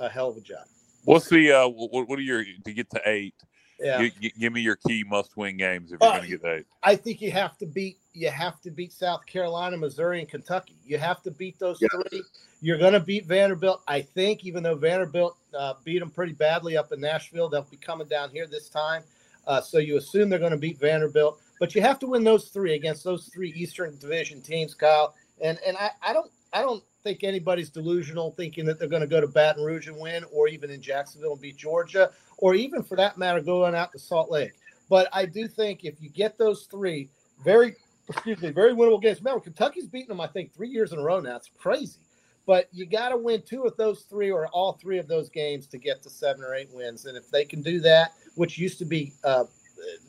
a hell of a job. What's the uh, what, what are your to get to eight? Yeah. give me your key must-win games if you're uh, going to get eight. I think you have to beat you have to beat South Carolina, Missouri, and Kentucky. You have to beat those yeah. three. You're going to beat Vanderbilt. I think, even though Vanderbilt uh, beat them pretty badly up in Nashville, they'll be coming down here this time. Uh, so you assume they're going to beat Vanderbilt, but you have to win those three against those three Eastern Division teams, Kyle. And and I, I don't I don't think anybody's delusional thinking that they're going to go to Baton Rouge and win, or even in Jacksonville and beat Georgia, or even for that matter, going out to Salt Lake. But I do think if you get those three very, excuse me, very winnable games. Remember, Kentucky's beaten them, I think, three years in a row now. It's crazy. But you got to win two of those three or all three of those games to get to seven or eight wins. And if they can do that, which used to be uh,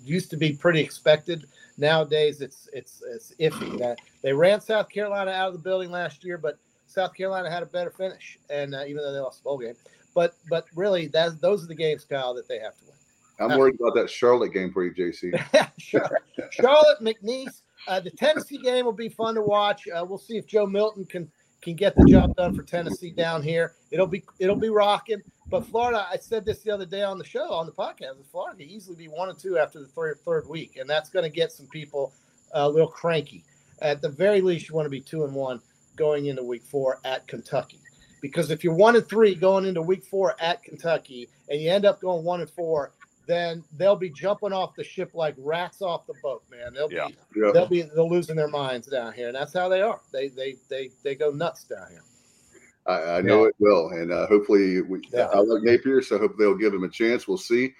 used to be pretty expected, nowadays it's it's it's iffy. They ran South Carolina out of the building last year, but South Carolina had a better finish, and uh, even though they lost the bowl game, but but really, that those are the games, Kyle, that they have to win. I'm uh, worried about that Charlotte game for you, JC. Charlotte, Charlotte McNeese. Uh, the Tennessee game will be fun to watch. Uh, we'll see if Joe Milton can can get the job done for Tennessee down here. It'll be it'll be rocking. But Florida, I said this the other day on the show on the podcast. Florida could easily be one and two after the third third week, and that's going to get some people uh, a little cranky. At the very least, you want to be two and one going into week four at Kentucky. Because if you're one and three going into week four at Kentucky and you end up going one and four, then they'll be jumping off the ship like rats off the boat, man. They'll yeah. be yeah. they'll be they're losing their minds down here, and that's how they are. They they they they go nuts down here. I, I know yeah. it will, and uh, hopefully we. Yeah. I like Napier, so I hope they'll give him a chance. We'll see.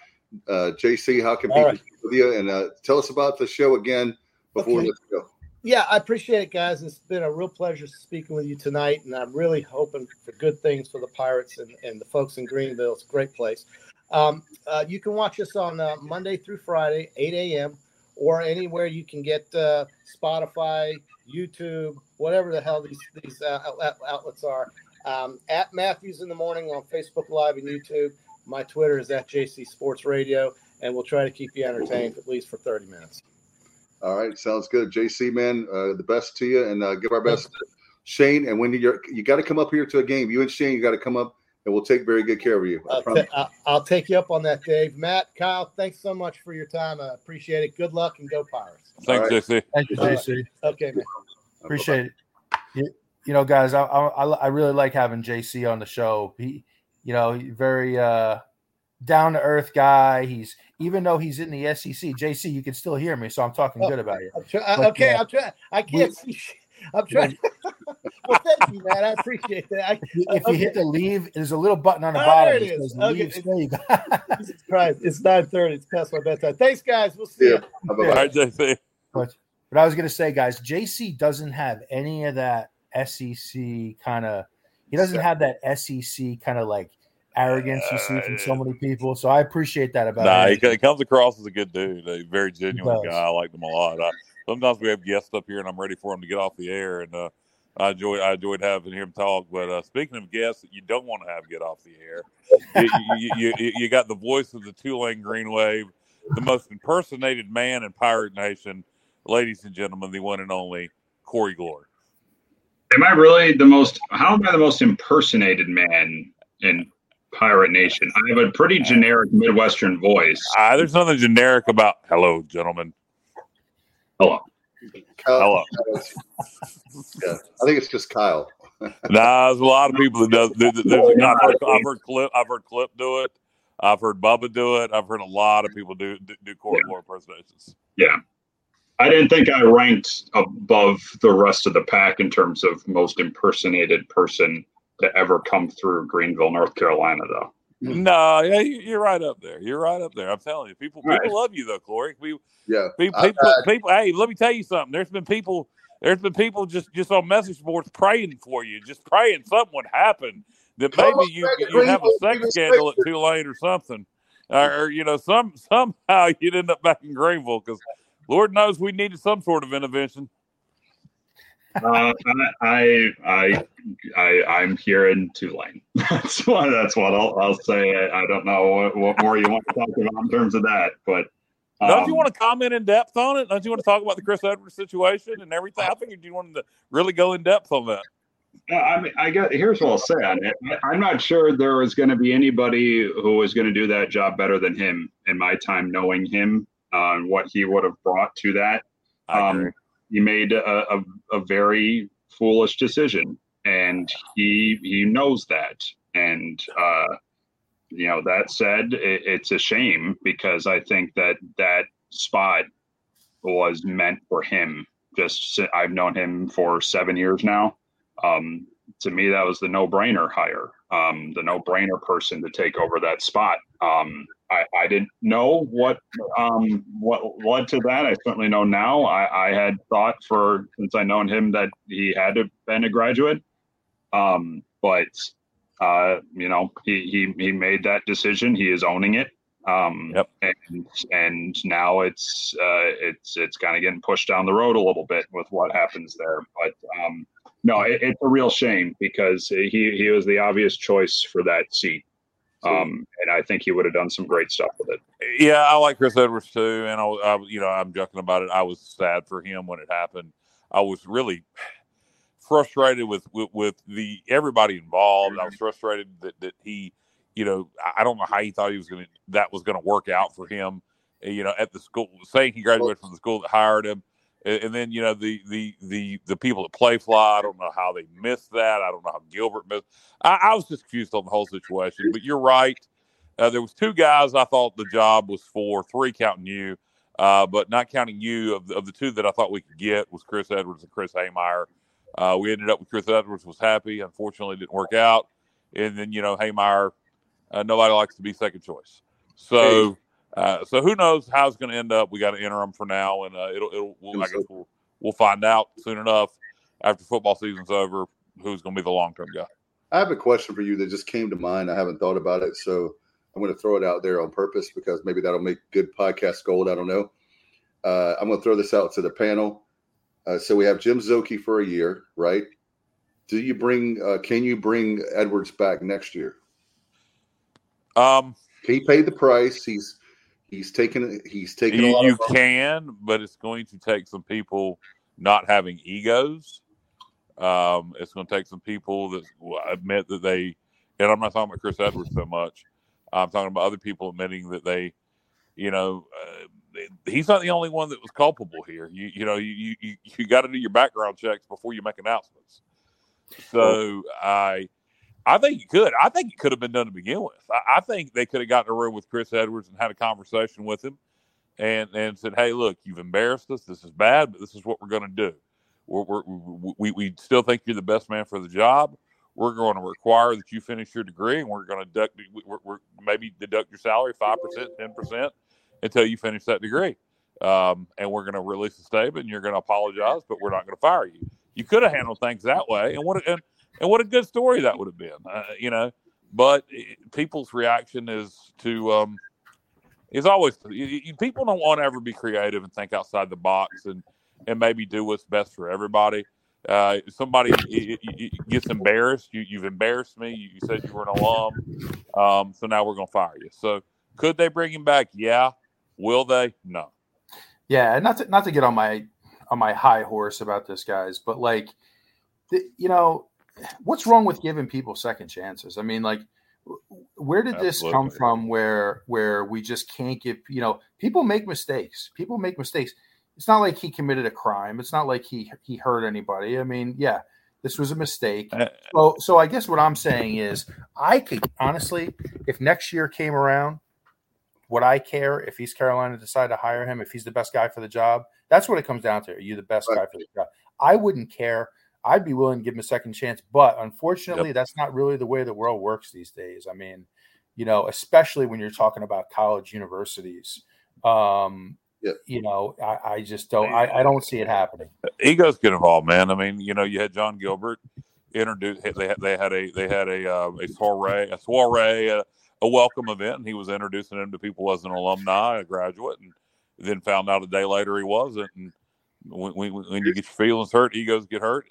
Uh, JC, how can All people right. with you? And uh, tell us about the show again before okay. let's go. Yeah, I appreciate it, guys. It's been a real pleasure speaking with you tonight, and I'm really hoping for good things for the Pirates and, and the folks in Greenville. It's a great place. Um, uh, you can watch us on uh, Monday through Friday, 8 a.m., or anywhere you can get uh, Spotify, YouTube, whatever the hell these these uh, outlets are. Um, at Matthews in the morning on Facebook Live and YouTube. My Twitter is at JC Sports Radio, and we'll try to keep you entertained at least for 30 minutes. All right, sounds good. JC, man, uh, the best to you, and uh, give our best to Shane. And when you're, you got to come up here to a game, you and Shane, you got to come up, and we'll take very good care of you. I'll, t- I'll, take you up on that, Dave. Matt, Kyle, thanks so much for your time. I appreciate it. Good luck and go Pirates. Thanks, right. JC. Thank you, JC. Okay, man. Appreciate it. You, you know, guys, I, I I really like having JC on the show. He You know, very uh, down to earth guy. He's even though he's in the SEC, JC, you can still hear me, so I'm talking oh, good about you. I'm try- but, okay, uh, I'm trying. I can't we, see. I'm trying. well, thank you, man. I appreciate that. I, if you hit the leave, there's a little button on the oh, bottom. There it is. Okay. Jesus Christ. It's 9:30. It's past my bedtime. Thanks, guys. We'll see yeah. you. All right, JC. But, but I was going to say, guys, JC doesn't have any of that SEC kind of. He doesn't have that SEC kind of like arrogance you see from so many people. So I appreciate that about nah, him. He, comes across as a good dude, a very genuine guy. I like him a lot. I, sometimes we have guests up here, and I'm ready for them to get off the air, and uh, I enjoy I enjoyed having him talk. But uh, speaking of guests that you don't want to have get off the air, you, you, you, you, got the voice of the Tulane Green Wave, the most impersonated man in Pirate Nation, ladies and gentlemen, the one and only Corey Gloor. Am I really the most? How am I the most impersonated man in Pirate Nation? I have a pretty generic Midwestern voice. Uh, there's nothing generic about "Hello, gentlemen." Hello. Kyle, Hello. yeah, I think it's just Kyle. nah, there's a lot of people that does. There's, there's, I've, heard, I've heard Clip. I've heard Clip do it. I've heard Bubba do it. I've heard a lot of people do do, do core yeah. impersonations. Yeah, I didn't think I ranked above the rest of the pack in terms of most impersonated person to ever come through Greenville, North Carolina, though. No, yeah, you're right up there. You're right up there. I'm telling you, people people right. love you though, Corey. We, yeah, people, people, people, Hey, let me tell you something. There's been people. There's been people just just on message boards praying for you, just praying something would happen that maybe you you have a sex scandal at Tulane or something, or, or you know some somehow you'd end up back in Greenville because Lord knows we needed some sort of intervention. Uh, I, I, I, I'm here in Tulane. That's what. That's what I'll, I'll say. I don't know what, what, more you want to talk about in terms of that, but um, don't you want to comment in depth on it? Don't you want to talk about the Chris Edwards situation and everything? I think you wanted to really go in depth on that. Yeah, I mean, I got here's what I'll say on it. I'm not sure there was going to be anybody who was going to do that job better than him in my time knowing him uh, and what he would have brought to that. Um, he made a, a, a very foolish decision, and he he knows that. And uh, you know that said, it, it's a shame because I think that that spot was meant for him. Just I've known him for seven years now. Um, to me, that was the no-brainer hire, um, the no-brainer person to take over that spot. Um, I, I didn't know what um, what led to that. I certainly know now. I, I had thought for since I known him that he had been a graduate, um, but uh, you know he, he he made that decision. He is owning it. Um, yep. and and now it's uh, it's it's kind of getting pushed down the road a little bit with what happens there. But um, no, it, it's a real shame because he he was the obvious choice for that seat. Um, and I think he would have done some great stuff with it. Yeah, I like Chris Edwards too, and I, I, you know, I'm joking about it. I was sad for him when it happened. I was really frustrated with with, with the everybody involved. I was frustrated that that he, you know, I don't know how he thought he was going to that was going to work out for him. You know, at the school, saying he graduated from the school that hired him and then you know the the the the people that Playfly. I don't know how they missed that. I don't know how Gilbert missed. I, I was just confused on the whole situation. But you're right. Uh, there was two guys I thought the job was for. Three counting you, uh, but not counting you. Of the, of the two that I thought we could get was Chris Edwards and Chris Haymeyer. Uh, we ended up with Chris Edwards was happy. Unfortunately, didn't work out. And then you know Haymeyer, uh, nobody likes to be second choice. So uh, so who knows how it's going to end up? We got an interim for now, and uh, it'll, it'll we'll, I guess we'll, we'll find out soon enough after football season's over who's going to be the long term guy. I have a question for you that just came to mind. I haven't thought about it, so I'm going to throw it out there on purpose because maybe that'll make good podcast gold. I don't know. Uh, I'm going to throw this out to the panel. Uh, so we have Jim Szoke for a year, right? Do you bring? Uh, can you bring Edwards back next year? Um, he paid the price. He's He's taken. He's taken. You, you can, but it's going to take some people not having egos. Um, it's going to take some people that will admit that they. And I'm not talking about Chris Edwards so much. I'm talking about other people admitting that they, you know, uh, he's not the only one that was culpable here. You, you know, you you, you got to do your background checks before you make announcements. So I, I think you could. I think it could have been done to begin with. I, I think they could have gotten a room with Chris Edwards and had a conversation with him, and and said, "Hey, look, you've embarrassed us. This is bad, but this is what we're going to do. We're, we're, we we still think you're the best man for the job. We're going to require that you finish your degree, and we're going to deduct, we're, we're maybe deduct your salary five percent, ten percent until you finish that degree. Um, and we're going to release a statement, and you're going to apologize, but we're not going to fire you. You could have handled things that way, and what and, and what a good story that would have been, uh, you know. But people's reaction is to um, is always you, you, people don't want to ever be creative and think outside the box and and maybe do what's best for everybody. Uh, somebody gets embarrassed. You, have embarrassed me. You, said you were an alum, um, so now we're going to fire you. So could they bring him back? Yeah. Will they? No. Yeah, And not to not to get on my on my high horse about this, guys, but like, you know, what's wrong with giving people second chances? I mean, like, where did Absolutely. this come from? Where where we just can't give? You know, people make mistakes. People make mistakes. It's not like he committed a crime. It's not like he he hurt anybody. I mean, yeah, this was a mistake. Uh, so so I guess what I'm saying is, I could honestly, if next year came around would I care if East Carolina decide to hire him if he's the best guy for the job? That's what it comes down to. Are you the best right. guy for the job? I wouldn't care. I'd be willing to give him a second chance, but unfortunately, yep. that's not really the way the world works these days. I mean, you know, especially when you're talking about college universities. Um, yep. You know, I, I just don't. I, I, don't see it happening. Egos get involved, man. I mean, you know, you had Jon Gilbert introduced. They had they had a they had a uh, a soiree a soiree. Uh, a welcome event, and he was introducing him to people as an alumni, a graduate, and then found out a day later he wasn't. And when, when, when you get your feelings hurt, egos get hurt.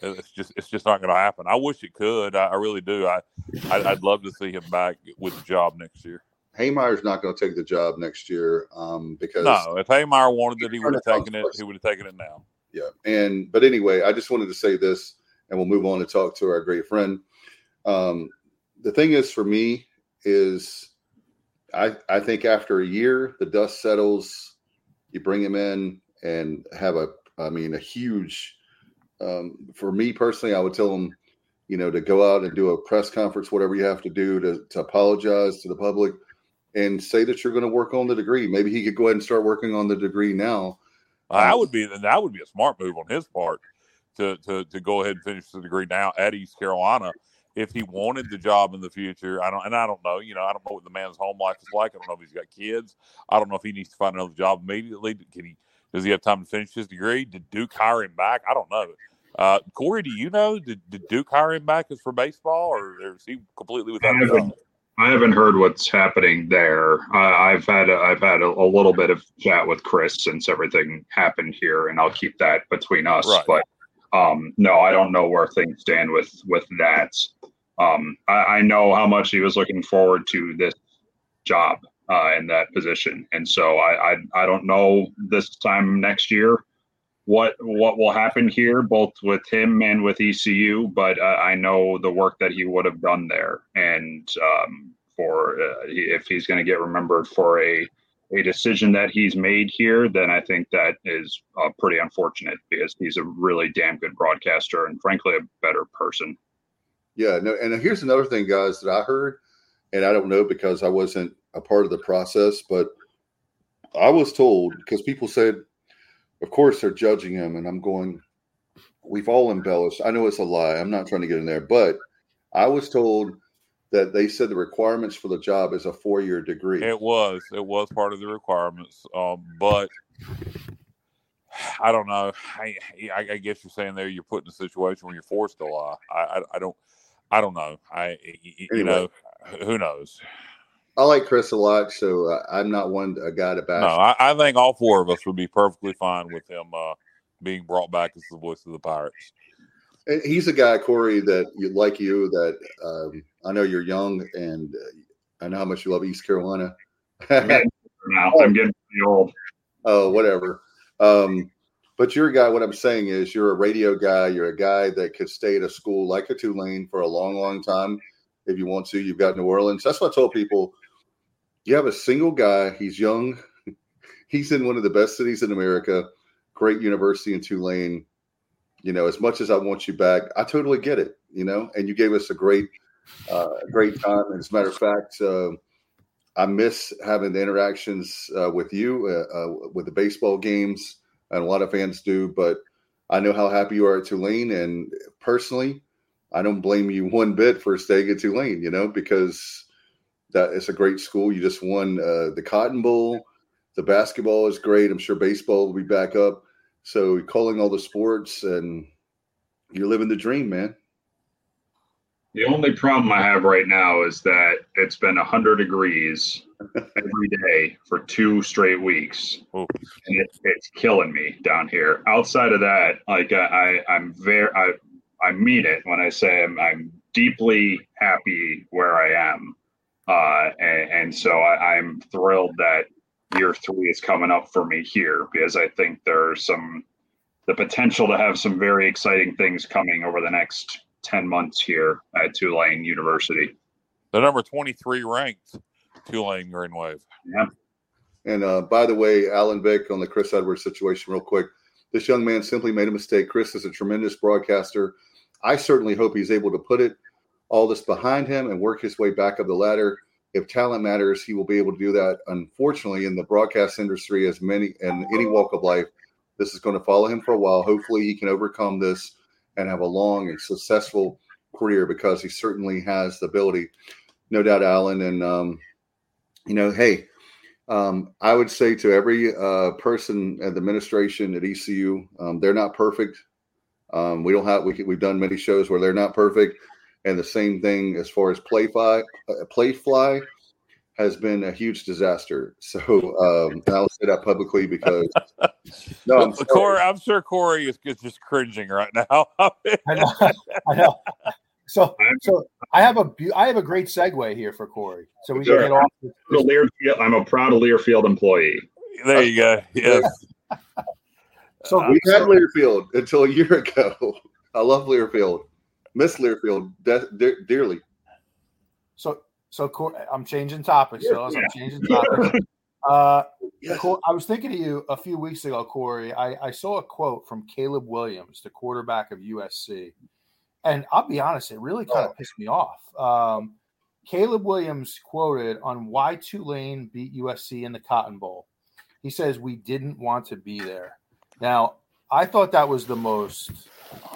It's just it's just not going to happen. I wish it could. I, I really do. I, I would love to see him back with the job next year. Heymeyer's not going to take the job next year um, because no. If Haymeyer wanted it, he would have taken it. He would have taken it now. Yeah. And but anyway, I just wanted to say this, and we'll move on to talk to our great friend. Um, the thing is, for me, is I I think after a year the dust settles, you bring him in and have a I mean a huge um, for me personally I would tell him you know to go out and do a press conference whatever you have to do to to apologize to the public and say that you're going to work on the degree. Maybe he could go ahead and start working on the degree now. Uh, that would be that would be a smart move on his part to to to go ahead and finish the degree now at East Carolina if he wanted the job in the future. I don't, and I don't know. You know, I don't know what the man's home life is like. I don't know if he's got kids. I don't know if he needs to find another job immediately. Can he? Does he have time to finish his degree? Did Duke hire him back? I don't know. Uh, Corey, do you know? Did, did Duke hire him back as for baseball, or is he completely without a job? I haven't heard what's happening there. Uh, I've had a, I've had a, a, little bit of chat with Chris since everything happened here, and I'll keep that between us. Right. But um, no, I don't know where things stand with with that. Um, I, I, know how much he was looking forward to this job uh, in that position, and so I, I I don't know this time next year what what will happen here, both with him and with ECU. But uh, I know the work that he would have done there, and um, for uh, if he's going to get remembered for a a decision that he's made here, then I think that is uh, pretty unfortunate because he's a really damn good broadcaster and frankly a better person. Yeah, no, and here's another thing, guys, that I heard, and I don't know because I wasn't a part of the process, but I was told because people said, of course, they're judging him, and I'm going, we've all embellished. I know it's a lie. I'm not trying to get in there, but I was told that they said the requirements for the job is a four year degree. It was. It was part of the requirements. Um, but I don't know. I, I, guess you're saying there you're put in a situation where you're forced to lie. I, I, I don't. I don't know. I you anyway. know who knows. I like Chris a lot, so uh, I'm not one a guy to bash. No, I, I, think all four of us would be perfectly fine with him uh, being brought back as the voice of the Pirates. He's a guy, Corey, that you like you. That um, I know you're young, and uh, I know how much you love East Carolina. now I'm getting old. Oh, whatever. Um, but you're a guy. What I'm saying is, you're a radio guy. You're a guy that could stay at a school like a Tulane for a long, long time if you want to. You've got New Orleans. That's what I told people. You have a single guy. He's young. He's in one of the best cities in America. Great university in Tulane. You know, as much as I want you back, I totally get it. You know, and you gave us a great uh, great time. As a matter of fact, uh, I miss having the interactions uh, with you uh, uh, with the baseball games, and a lot of fans do. But I know how happy you are at Tulane, and personally, I don't blame you one bit for staying at Tulane. You know, because that it's a great school. You just won uh, the Cotton Bowl. The basketball is great. I'm sure baseball will be back up. So calling all the sports, and you're living the dream, man. The only problem I have right now is that it's been 100 degrees every day for two straight weeks. And it, it's killing me down here. Outside of that, like I, I am very I I mean it when I say I'm, I'm deeply happy where I am. Uh, and, and so I, I'm thrilled that year three is coming up for me here because I think there's some the potential to have some very exciting things coming over the next 10 months here at Tulane University. The number 23 ranked Tulane Green Wave. Yeah. And uh, by the way, Alan Vick on the Chris Edwards situation, real quick. This young man simply made a mistake. Chris is a tremendous broadcaster. I certainly hope he's able to put it all this behind him and work his way back up the ladder. If talent matters, he will be able to do that. Unfortunately, in the broadcast industry, as many and any walk of life, this is going to follow him for a while. Hopefully, he can overcome this and have a long and successful career because he certainly has the ability, no doubt, Alan. And um, you know, hey, um, I would say to every uh, person at the administration at ECU, um, they're not perfect. Um, we don't have we, we've done many shows where they're not perfect, and the same thing as far as Playfly, uh, Playfly has been a huge disaster. So um, I'll say that publicly because no, I'm, Corey, I'm sure Corey is just cringing right now. I know. I know. So, so I have a I have a great segue here for Corey. So we sure. can get off. Learfield, I'm a proud Learfield employee. There you go. Yes. so we had Learfield until a year ago. I love Learfield. Miss Learfield de- de- dearly. So so I'm changing topics, fellas. I'm changing topics. Uh, yes. I was thinking of you a few weeks ago, Corey. I, I saw a quote from Caleb Williams, the quarterback of USC, and I'll be honest, it really kind of pissed me off. Um, Caleb Williams quoted on why Tulane beat USC in the Cotton Bowl. He says, "We didn't want to be there." Now, I thought that was the most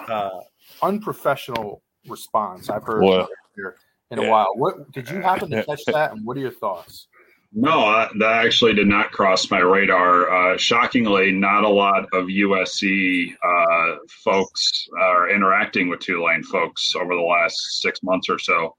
uh, unprofessional response I've heard. Well, here in yeah. a while. What did you happen to catch that? And what are your thoughts? No, uh, that actually did not cross my radar. Uh, shockingly, not a lot of USC uh, folks are interacting with Tulane folks over the last six months or so.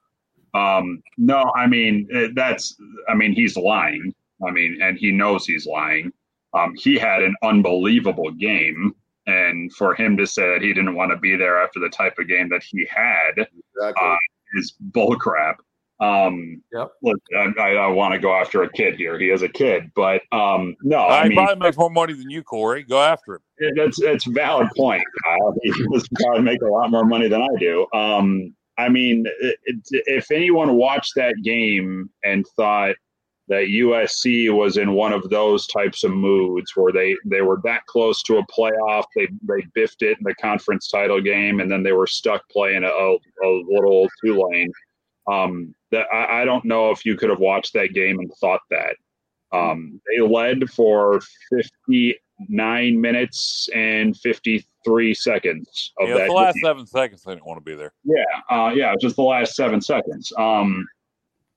Um, no, I mean eh, that's. I mean he's lying. I mean, and he knows he's lying. Um, he had an unbelievable game, and for him to say that he didn't want to be there after the type of game that he had, exactly. Uh, is bullcrap. Um, yep. Look, I, I want to go after a kid here. He is a kid, but um, no, I, I mean, probably makes more money than you, Corey. Go after him. That's that's a valid point. Kyle. He does probably make a lot more money than I do. Um, I mean, it, it, if anyone watched that game and thought that USC was in one of those types of moods where they they were that close to a playoff. They they biffed it in the conference title game, and then they were stuck playing a, a little Tulane. Um, that I, I, don't know if you could have watched that game and thought that. Um, they led for 59 minutes and 53 seconds of yeah, that. The last game. seven seconds, they didn't want to be there. Yeah, uh, yeah, just the last seven seconds. Um,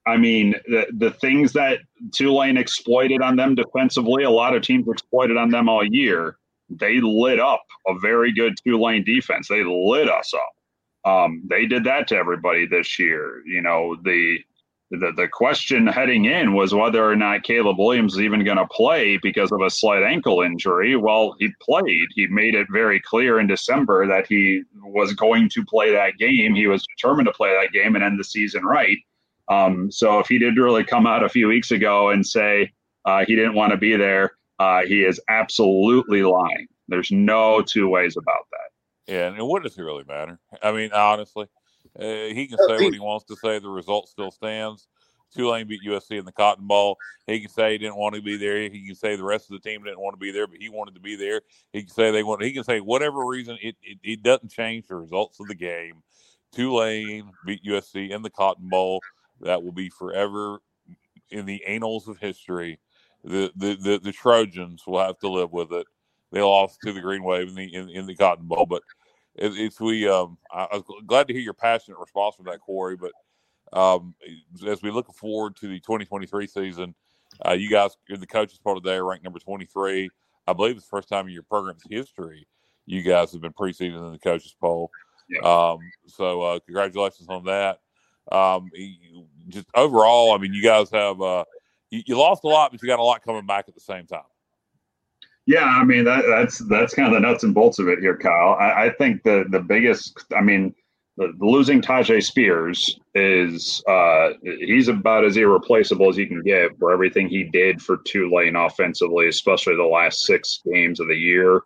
I mean, the the things that Tulane exploited on them defensively, a lot of teams exploited on them all year. They lit up a very good Tulane defense. They lit us up. Um, they did that to everybody this year. You know, the the, the question heading in was whether or not Caleb Williams is even going to play because of a slight ankle injury. Well, he played. He made it very clear in December that he was going to play that game. He was determined to play that game and end the season right. Um, so if he did really come out a few weeks ago and say uh, he didn't want to be there, uh, he is absolutely lying. There's no two ways about that. Yeah, and what does it really matter? I mean, honestly, uh, he can say what he wants to say. The result still stands. Tulane beat USC in the Cotton Bowl. He can say he didn't want to be there. He can say the rest of the team didn't want to be there, but he wanted to be there. He can say they want. He can say whatever reason. It it, it doesn't change the results of the game. Tulane beat USC in the Cotton Bowl. That will be forever in the annals of history. The, the the, the Trojans will have to live with it. They lost to the Green Wave in the in, in the Cotton Bowl, but it, it's we. Um, I, I, was glad to hear your passionate response from that, Corey. But um, as we look forward to the 2023 season, uh, you guys, you're the coaches part of the day, ranked number 23. I believe it's the first time in your program's history you guys have been preseason in the coaches poll. Yeah. Um, so uh, congratulations on that. Um, just overall, I mean, you guys have uh, you, you, lost a lot, but you got a lot coming back at the same time. Yeah, I mean that, that's that's kind of the nuts and bolts of it here, Kyle. I, I think the the biggest, I mean, the, the losing Tyjae Spears is uh, he's about as irreplaceable as you can get for everything he did for Tulane offensively, especially the last six games of the year.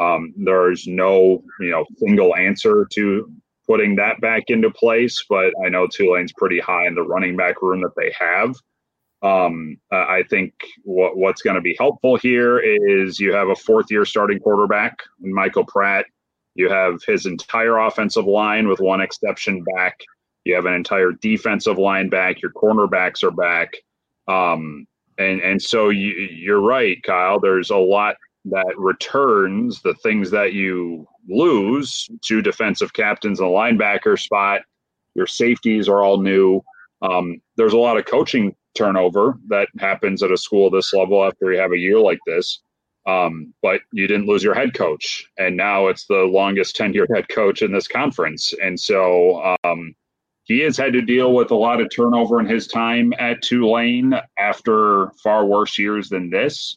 Um, there's no, you know, single answer to putting that back into place, but I know Tulane's pretty high in the running back room that they have. Um, I think what, what's going to be helpful here is you have a fourth year starting quarterback, Michael Pratt. You have his entire offensive line with one exception back. You have an entire defensive line back. Your cornerbacks are back. Um, and, and so you, you're right, Kyle. There's a lot that returns the things that you lose two defensive captains and a linebacker spot. Your safeties are all new. Um, there's a lot of coaching turnover that happens at a school this level after you have a year like this. Um, but you didn't lose your head coach, and now it's the longest tenured head coach in this conference. And so um, he has had to deal with a lot of turnover in his time at Tulane after far worse years than this.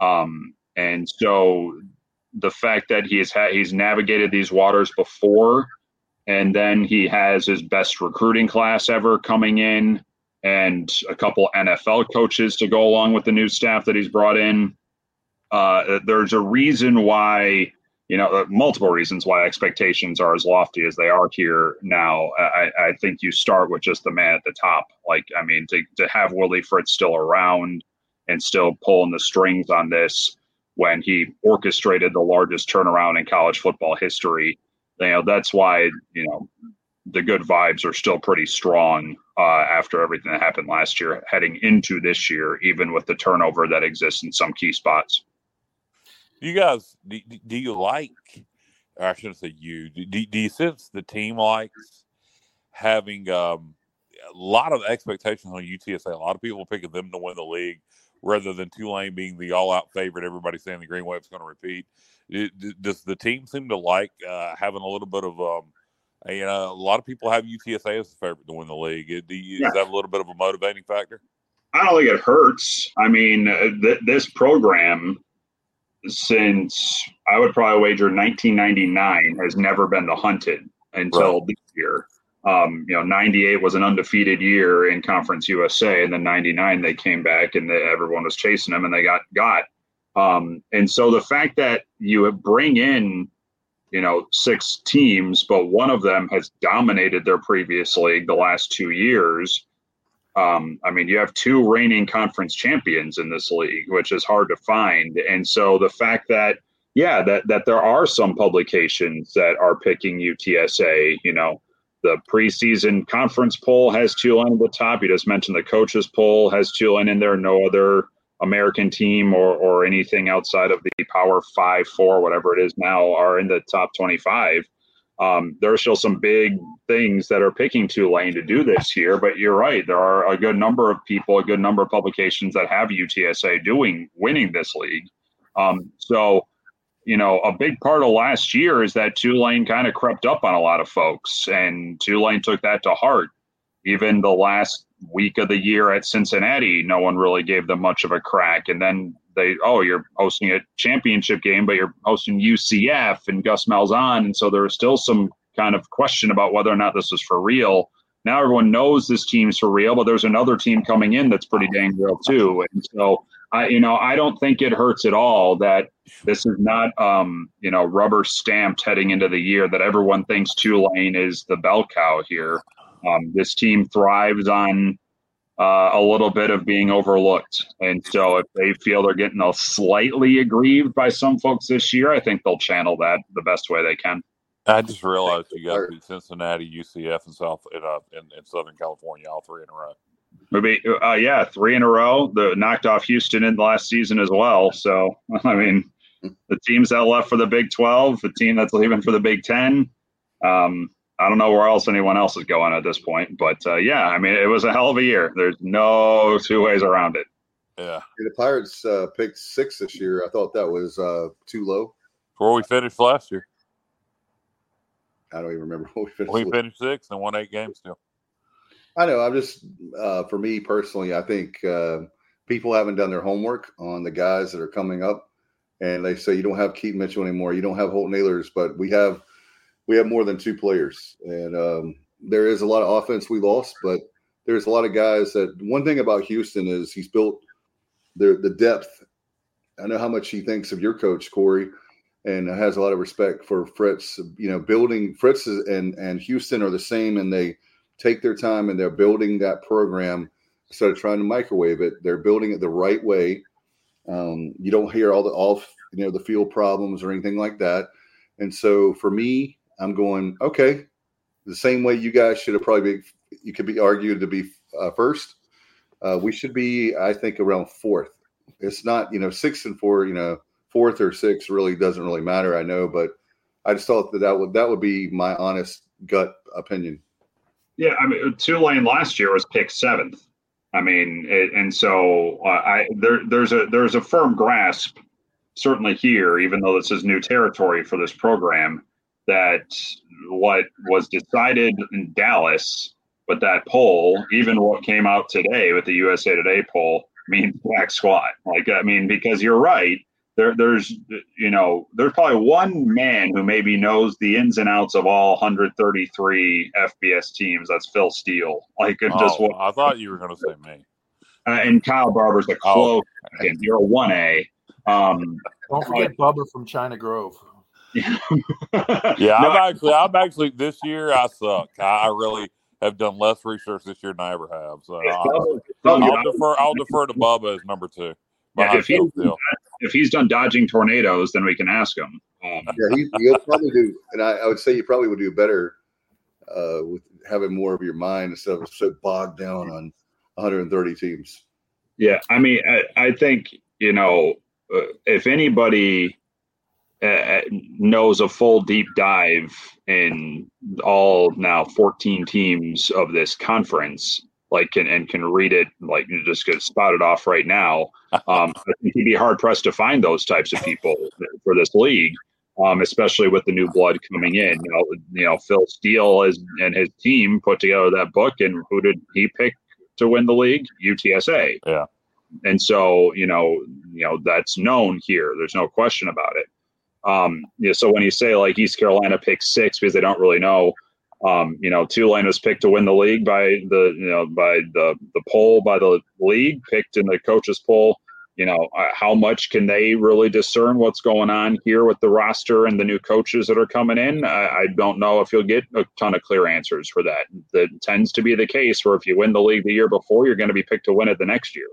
Um, and so the fact that he has had he's navigated these waters before, and then he has his best recruiting class ever coming in, and a couple NFL coaches to go along with the new staff that he's brought in. Uh, there's a reason why you know, uh, multiple reasons why expectations are as lofty as they are here now. I, I, think you start with just the man at the top. Like, I mean, to, to have Willie Fritz still around and still pulling the strings on this, when he orchestrated the largest turnaround in college football history. You know, that's why, you know, the good vibes are still pretty strong uh, after everything that happened last year, heading into this year, even with the turnover that exists in some key spots. You guys, do, do you like, I shouldn't say you, do, do you sense the team likes having um, a lot of expectations on UTSA? A lot of people picking them to win the league rather than Tulane being the all-out favorite. Everybody saying the Green Wave's going to repeat. It, does the team seem to like uh, having a little bit of um, you know, a lot of people have UTSA as the favorite to win the league. You, yeah. Is that a little bit of a motivating factor? I don't think it hurts. I mean, uh, th- this program, since I would probably wager 1999, has never been the hunted until right. this year. Um, you know, 98 was an undefeated year in Conference USA, and then 99 they came back and they, everyone was chasing them and they got got. Um, and so the fact that you bring in, you know, six teams, but one of them has dominated their previous league the last two years. Um, I mean, you have two reigning conference champions in this league, which is hard to find. And so the fact that, yeah, that that there are some publications that are picking UTSA, you know, the preseason conference poll has Tulane at the top. You just mentioned the coaches poll has Tulane in there. No other American team or, or anything outside of the Power Five, Four, whatever it is now, are in the top 25. Um, there are still some big things that are picking Tulane to do this year, but you're right. There are a good number of people, a good number of publications that have UTSA doing winning this league. Um, so you know, a big part of last year is that Tulane kind of crept up on a lot of folks, and Tulane took that to heart. Even the last week of the year at Cincinnati, no one really gave them much of a crack. And then they, oh, you're hosting a championship game, but you're hosting UCF and Gus Malzahn. And so there was still some kind of question about whether or not this was for real. Now everyone knows this team's for real, but there's another team coming in that's pretty dang real too. And so I, you know, I don't think it hurts at all that this is not, um, you know, rubber stamped heading into the year that everyone thinks Tulane is the bell cow here. Um, this team thrives on uh, a little bit of being overlooked. And so if they feel they're getting a slightly aggrieved by some folks this year, I think they'll channel that the best way they can. I just realized you got beat Cincinnati, UCF, and South in, uh, in, in Southern California all three in a row. Maybe, uh, yeah, three in a row. The knocked off Houston in the last season as well. So, I mean, the teams that left for the Big Twelve, the team that's leaving for the Big Ten. Um, I don't know where else anyone else is going at this point, but uh, yeah, I mean, it was a hell of a year. There's no two ways around it. Yeah, the Pirates uh, picked six this year. I thought that was uh, too low. Where we finished last year. I don't even remember what we finished. We finished six and won eight games still. I know. I'm just uh, for me personally. I think uh, people haven't done their homework on the guys that are coming up, and they say you don't have Keaton Mitchell anymore. You don't have Holt Ahlers, but we have we have more than two players, and um, there is a lot of offense we lost, but there's a lot of guys that. One thing about Houston is he's built the the depth. I know how much he thinks of your coach Corey and has a lot of respect for Fritz. You know, building Fritz and and Houston are the same, and they take their time and they're building that program instead of trying to microwave it. They're building it the right way. Um, you don't hear all the off, you know, the field problems or anything like that. And so for me, I'm going okay. The same way you guys should have probably be, you could be argued to be uh, first. Uh, we should be, I think, around fourth. It's not, you know, six and four. You know, fourth or sixth really doesn't really matter. I know, but I just thought that that would that would be my honest gut opinion. Yeah, I mean, Tulane last year was picked seventh. I mean, it, and so uh, I there there's a there's a firm grasp, certainly here, even though this is new territory for this program, that what was decided in Dallas with that poll, even what came out today with the USA Today poll, means black squat. Like I mean, because you're right there, there's you know there's probably one man who maybe knows the ins and outs of all 133 FBS teams. That's Phil Steele. Like oh, just what I thought you were going to say me. Uh, and Kyle Barber's a oh, close. Oh. You're a one A. Um, Don't forget uh, Bubba from China Grove. yeah, yeah no, I'm actually, I'm actually this year I suck. I, I, really have done less research this year than I ever have. So I, will defer, I'll defer to Bubba as number two. Yeah, if, he, if he's done dodging tornadoes, then we can ask him. Um, yeah, he, will probably do, and I, I, would say you probably would do better uh, with having more of your mind instead of so bogged down on 130 teams. Yeah, I mean, I, I think you know uh, if anybody uh, uh knows a full deep dive in all now 14 teams of this conference like can and can read it like you just get spotted off right now. Um, I think he'd be hard pressed to find those types of people for this league, um, especially with the new blood coming in. You know, you know Phil Steele is, and his team put together that book, and who did he pick to win the league? UTSA. Yeah. And so you know, you know that's known here. There's no question about it. Um, you know, so when you say like East Carolina picked six because they don't really know um, you know, Tulane was picked to win the league by the you know by the the poll by the league, picked in the coaches poll. You know, uh, how much can they really discern what's going on here with the roster and the new coaches that are coming in? I, I don't know if you'll get a ton of clear answers for that. That tends to be the case where if you win the league the year before, you're going to be picked to win it the next year.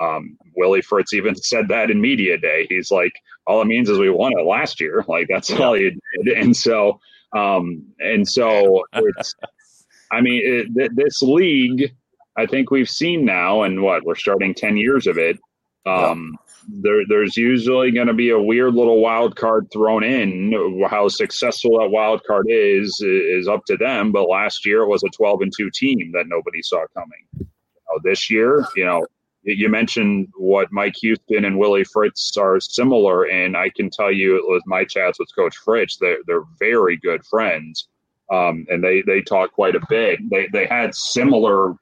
Um, Willie Fritz even said that in media day. He's like, all it means is we won it last year. Like that's all he did. And so um, and so it's, I mean, it, th- this league, I think we've seen now, and what we're starting 10 years of it. Um, there, there's usually going to be a weird little wild card thrown in. How successful that wild card is is up to them. But last year it was a 12 and two team that nobody saw coming. You know, this year, you know, you mentioned what Mike Houston and Willie Fritz are similar, and I can tell you it was my chats with Coach Fritz. They're they're very good friends, um, and they they talk quite a bit. They they had similar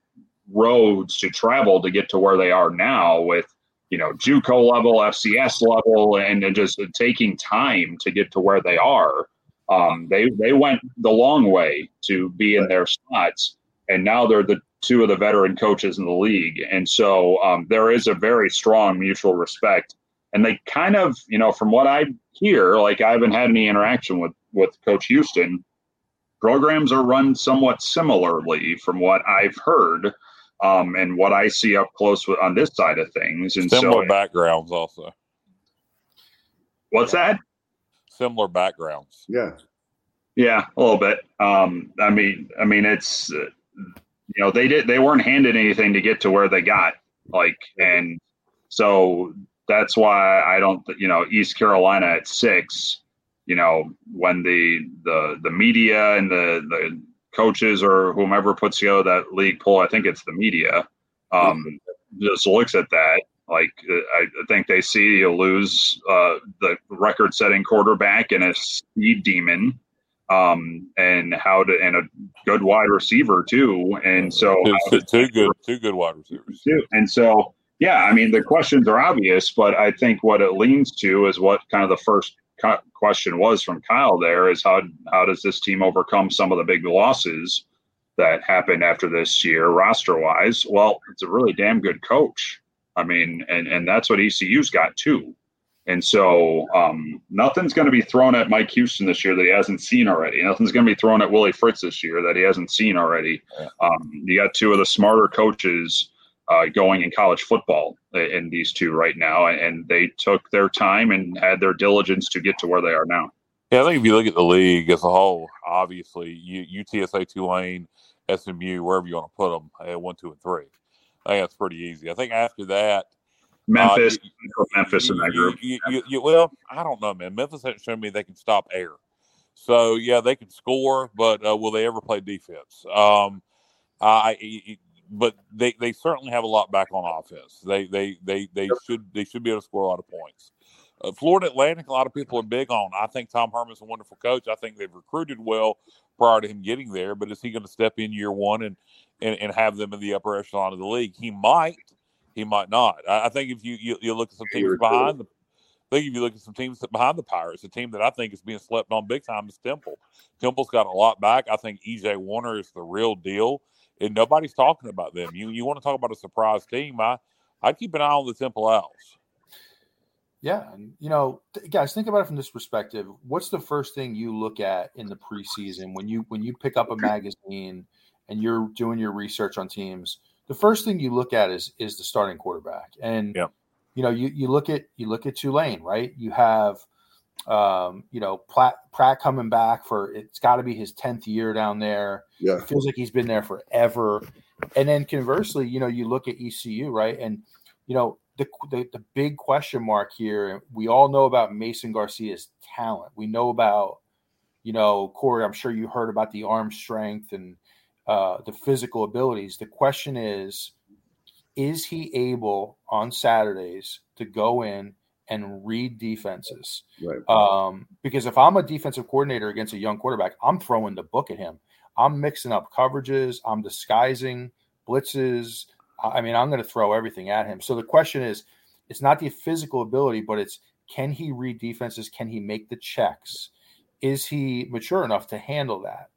roads to travel to get to where they are now with you know JUCO level, FCS level, and just taking time to get to where they are. Um, they they went the long way to be in their spots, and now they're the two of the veteran coaches in the league. And so um, there is a very strong mutual respect. And they kind of, you know, from what I hear, like I haven't had any interaction with with Coach Houston. Programs are run somewhat similarly, from what I've heard, um, and what I see up close with, on this side of things. And similar so, backgrounds, also. What's that? Similar backgrounds. Yeah. Yeah, a little bit. Um, I mean, I mean, it's uh, you know they did they weren't handed anything to get to where they got like, and so that's why I don't you know East Carolina at six. You know when the the the media and the the coaches or whomever puts together that league poll, I think it's the media, um, just looks at that. Like I think they see you lose uh, the record-setting quarterback and a speed demon, um, and how to and a good wide receiver too. And so two, two good, two good wide receivers. Too. And so yeah, I mean the questions are obvious, but I think what it leans to is what kind of the first question was from Kyle there is how how does this team overcome some of the big losses that happened after this year roster wise? Well, it's a really damn good coach. I mean, and and that's what ECU's got too. And so um, nothing's going to be thrown at Mike Houston this year that he hasn't seen already. Nothing's going to be thrown at Willie Fritz this year that he hasn't seen already. Um, you got two of the smarter coaches uh, going in college football in these two right now, and they took their time and had their diligence to get to where they are now. Yeah, I think if you look at the league as a whole, obviously UTSA, Tulane, SMU, wherever you want to put them, at one, two, and three. I think that's pretty easy. I think after that, Memphis, uh, you, Memphis in that group. You, you, well, I don't know, man. Memphis hasn't shown me they can stop air. So yeah, they can score, but uh, will they ever play defense? Um, I but they, they certainly have a lot back on offense. They they they they should they should be able to score a lot of points. Uh, Florida Atlantic, a lot of people are big on. I think Tom Herman's a wonderful coach. I think they've recruited well prior to him getting there. But is he going to step in year one and, and and have them in the upper echelon of the league? He might. He might not. I, I think if you, you, you look at some teams behind the I think if you look at some teams behind the Pirates, a team that I think is being slept on big time is Temple. Temple's got a lot back. I think EJ Warner is the real deal and nobody's talking about them. You you want to talk about a surprise team? I I keep an eye on the Temple Owls. Yeah, and you know, guys, think about it from this perspective. What's the first thing you look at in the preseason when you when you pick up a magazine and you're doing your research on teams? The first thing you look at is is the starting quarterback, and yeah. you know, you you look at you look at Tulane, right? You have um, you know, Pratt, Pratt coming back for it's got to be his 10th year down there. Yeah. It feels like he's been there forever. And then conversely, you know, you look at ECU, right? And, you know, the, the, the big question mark here, we all know about Mason Garcia's talent. We know about, you know, Corey, I'm sure you heard about the arm strength and uh, the physical abilities. The question is, is he able on Saturdays to go in and read defenses. Right. Um, because if I'm a defensive coordinator against a young quarterback, I'm throwing the book at him. I'm mixing up coverages. I'm disguising blitzes. I mean, I'm going to throw everything at him. So the question is, it's not the physical ability, but it's can he read defenses? Can he make the checks? Is he mature enough to handle that?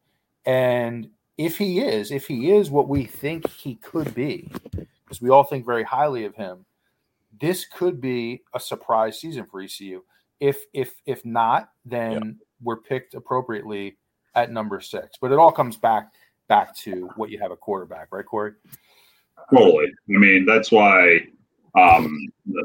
And if he is, if he is what we think he could be, because we all think very highly of him, this could be a surprise season for ECU. If if if not, then yeah. we're picked appropriately at number six. But it all comes back back to what you have a quarterback, right, Corey? Totally. I mean, that's why um,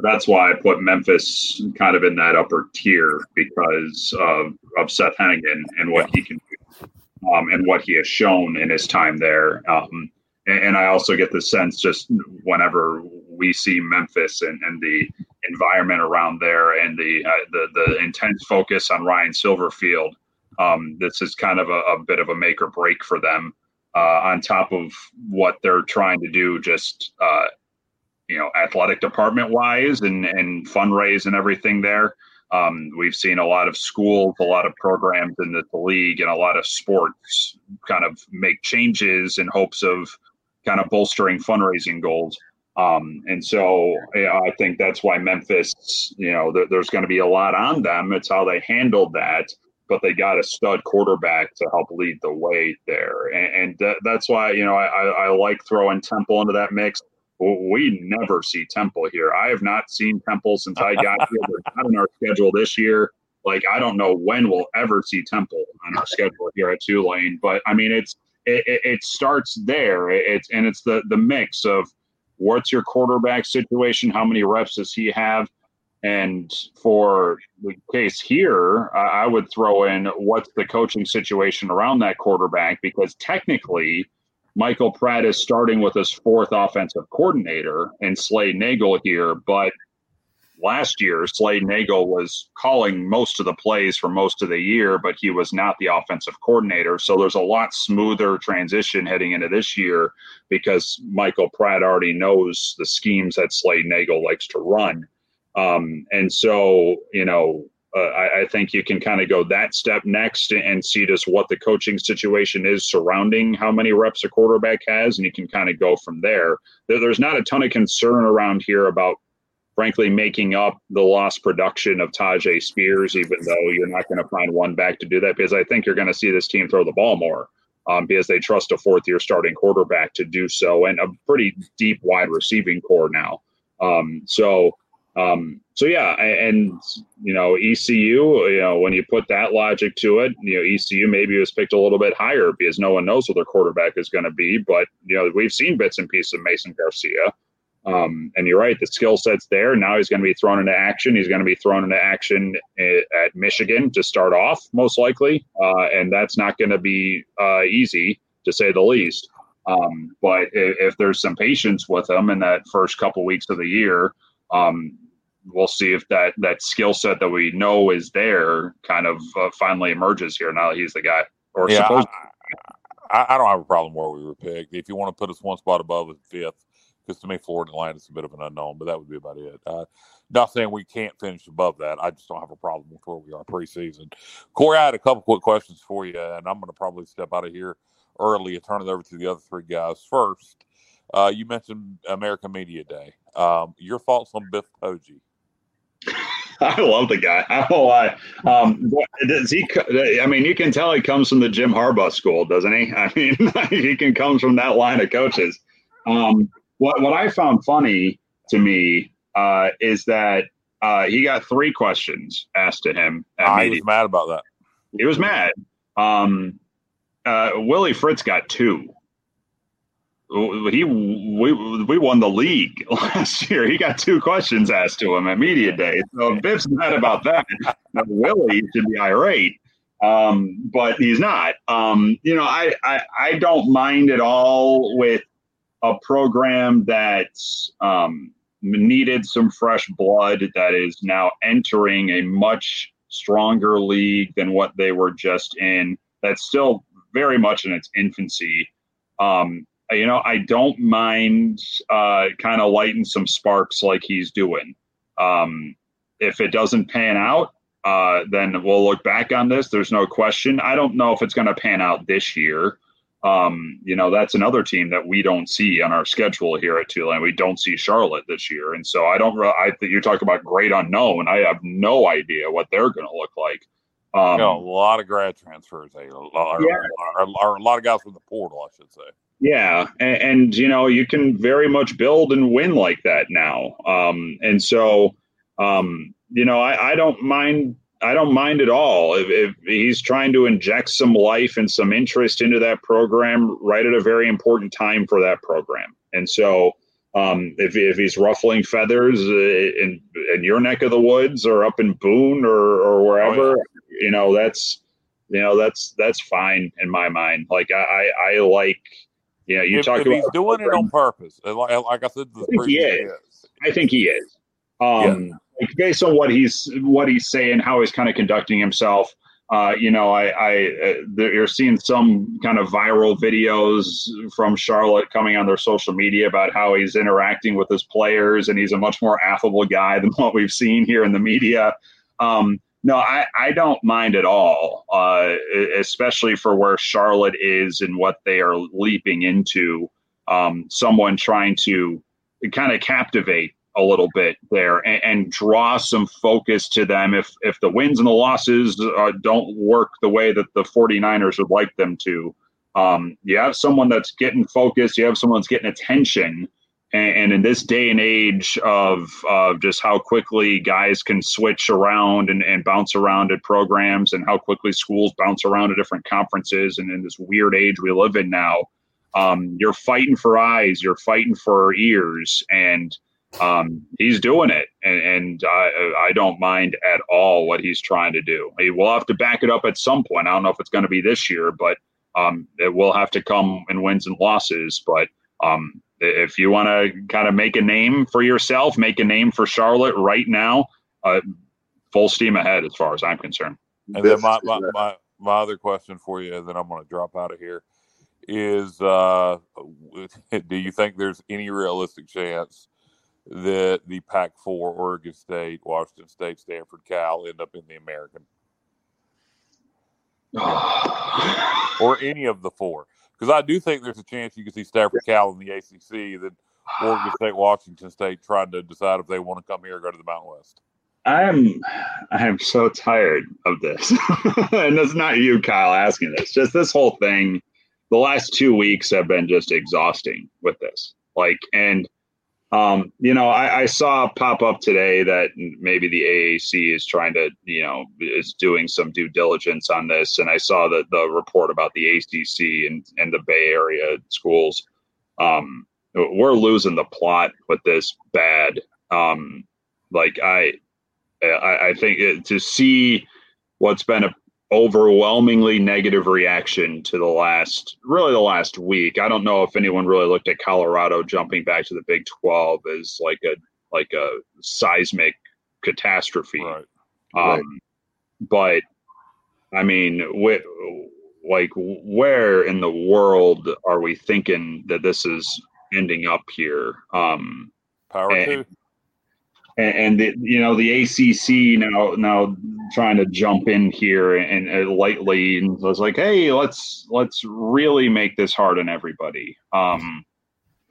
that's why I put Memphis kind of in that upper tier because of, of Seth Henigan and what he can do um, and what he has shown in his time there. Um, and, and, I also get the sense just whenever we see Memphis and, and the environment around there and the uh, the the intense focus on Ryan Silverfield. Um, this is kind of a, a, bit of a make or break for them. Uh, on top of what they're trying to do, just uh, you know, athletic department wise and and fundraise and everything there. Um, we've seen a lot of schools, a lot of programs in the, league, and a lot of sports kind of make changes in hopes of kind of bolstering fundraising goals. Um, and so I think that's why Memphis, you know, th- there's going to be a lot on them. It's how they handled that, but they got a stud quarterback to help lead the way there. And, and th- that's why, you know, I, I like throwing Temple into that mix. We never see Temple here. I have not seen Temple since I got here. They're not on our schedule this year. Like, I don't know when we'll ever see Temple on our schedule here at Tulane. But I mean, it's, it, it starts there. It's, and it's the, the mix of, What's your quarterback situation? How many reps does he have? And for the case here, I would throw in what's the coaching situation around that quarterback because technically, Michael Pratt is starting with his fourth offensive coordinator and Slade Nagle here, but last year, Slade Nagle was calling most of the plays for most of the year, but he was not the offensive coordinator. So there's a lot smoother transition heading into this year because Michael Pratt already knows the schemes that Slade Nagle likes to run. Um, and so, you know, uh, I, I, think you can kind of go that step next and see just what the coaching situation is surrounding how many reps a quarterback has, and you can kind of go from there. there. There's not a ton of concern around here about frankly making up the lost production of Tyjae Spears, even though you're not going to find one back to do that, because I think you're going to see this team throw the ball more um, because they trust a fourth year starting quarterback to do so and a pretty deep wide receiving corps now. Um, so, um, so yeah, and, you know ECU, you know when you put that logic to it, you know ECU maybe was picked a little bit higher because no one knows what their quarterback is going to be, but you know we've seen bits and pieces of Mason Garcia. Um, and you're right, the skill set's there. Now he's going to be thrown into action. He's going to be thrown into action at Michigan to start off, most likely. Uh, and that's not going to be uh, easy, to say the least. Um, but if, if, there's some patience with him in that first couple weeks of the year, um, we'll see if that, that skill set that we know is there kind of uh, finally emerges here now that he's the guy. Or yeah, supposed I, I, don't have a problem where we were picked. If you want to put us one spot above fifth, because to me, Florida Atlantic is a bit of an unknown, but that would be about it. Uh, not saying we can't finish above that. I just don't have a problem with where we are preseason. Corey, I had a couple quick questions for you, and I'm going to probably step out of here early and turn it over to the other three guys. First, uh, you mentioned American Media Day. Um, your thoughts on Biff Poggi? I love the guy. I don't know why. Um, does he? I mean, you can tell he comes from the Jim Harbaugh school, doesn't he? I mean, he can comes from that line of coaches. Um, what what I found funny to me uh, is that uh, he got three questions asked to him. I was mad about that. He was mad. Um, uh, Willie Fritz got two. He we we won the league last year. He got two questions asked to him at media day. So Biff's mad about that. Now, Willie should be irate, um, but he's not. Um, you know, I, I I don't mind at all with a program that um, needed some fresh blood that is now entering a much stronger league than what they were just in. That's still very much in its infancy. Um, you know, I don't mind uh, kind of lighting some sparks like he's doing. Um, if it doesn't pan out, uh, then we'll look back on this. There's no question. I don't know if it's going to pan out this year um, you know, that's another team that we don't see on our schedule here at Tulane. We don't see Charlotte this year, and so I don't. I think you're talking about great unknown. I have no idea what they're going to look like. Um, you know, a lot of grad transfers. A lot, yeah. or, or, a lot of guys from the portal, I should say. Yeah, and, and, you know, you can very much build and win like that now. Um, and so, um, you know, I, I don't mind I don't mind at all if, if, he's trying to inject some life and some interest into that program right at a very important time for that program. And so, um, if, if he's ruffling feathers uh, in, in your neck of the woods or up in Boone or, or wherever, oh, yeah. you know, that's, you know, that's, that's fine in my mind. Like I, I, I like, know, you if, talk if about he's doing program, it on purpose. Like, like I said, I think he is. is. I think he is. Um, yeah based on what he's what he's saying, how he's kind of conducting himself. Uh, you know, I, I uh, you're seeing some kind of viral videos from Charlotte coming on their social media about how he's interacting with his players, and he's a much more affable guy than what we've seen here in the media. Um, no, I, I don't mind at all, uh, especially for where Charlotte is and what they are leaping into. Um, someone trying to kind of captivate a little bit there and, and, draw some focus to them if if the wins and the losses uh, don't work the way that the 49ers would like them to um, you have someone that's getting focused you have someone that's getting attention and, and in this day and age of uh, just how quickly guys can switch around and, and bounce around at programs and how quickly schools bounce around to different conferences and in this weird age we live in now um, you're fighting for eyes you're fighting for ears and um, he's doing it, and, and I, I don't mind at all what he's trying to do. He will have to back it up at some point. I don't know if it's going to be this year, but um, it will have to come in wins and losses. But um, if you want to kind of make a name for yourself, make a name for Charlotte right now, uh, full steam ahead as far as I'm concerned. And then my, my, my, my other question for you, and then I'm going to drop out of here, is uh, do you think there's any realistic chance that the Pac 4, Oregon State, Washington State, Stanford, Cal end up in the American? or any of the four? Because I do think there's a chance you could see Stanford, Cal in the ACC, then Oregon State, Washington State trying to decide if they want to come here or go to the Mountain West. I'm I'm so tired of this. and it's not you, Kyle, asking this. Just this whole thing. The last two weeks have been just exhausting with this. Like, and um, you know, I, I, saw pop up today that maybe the AAC is trying to, you know, is doing some due diligence on this, and I saw the the report about the ACC and and the Bay Area schools. Um, we're losing the plot with this bad. Um, like I, I, I think it, to see what's been a overwhelmingly negative reaction to the last really the last week. I don't know if anyone really looked at Colorado jumping back to the Big 12 as like a like a seismic catastrophe. Right. Um, right. but I mean, with like where in the world are we thinking that this is ending up here? Um, Power and, and, and the, you know the ACC now now trying to jump in here and, and lightly and was like, hey, let's let's really make this hard on everybody. Um,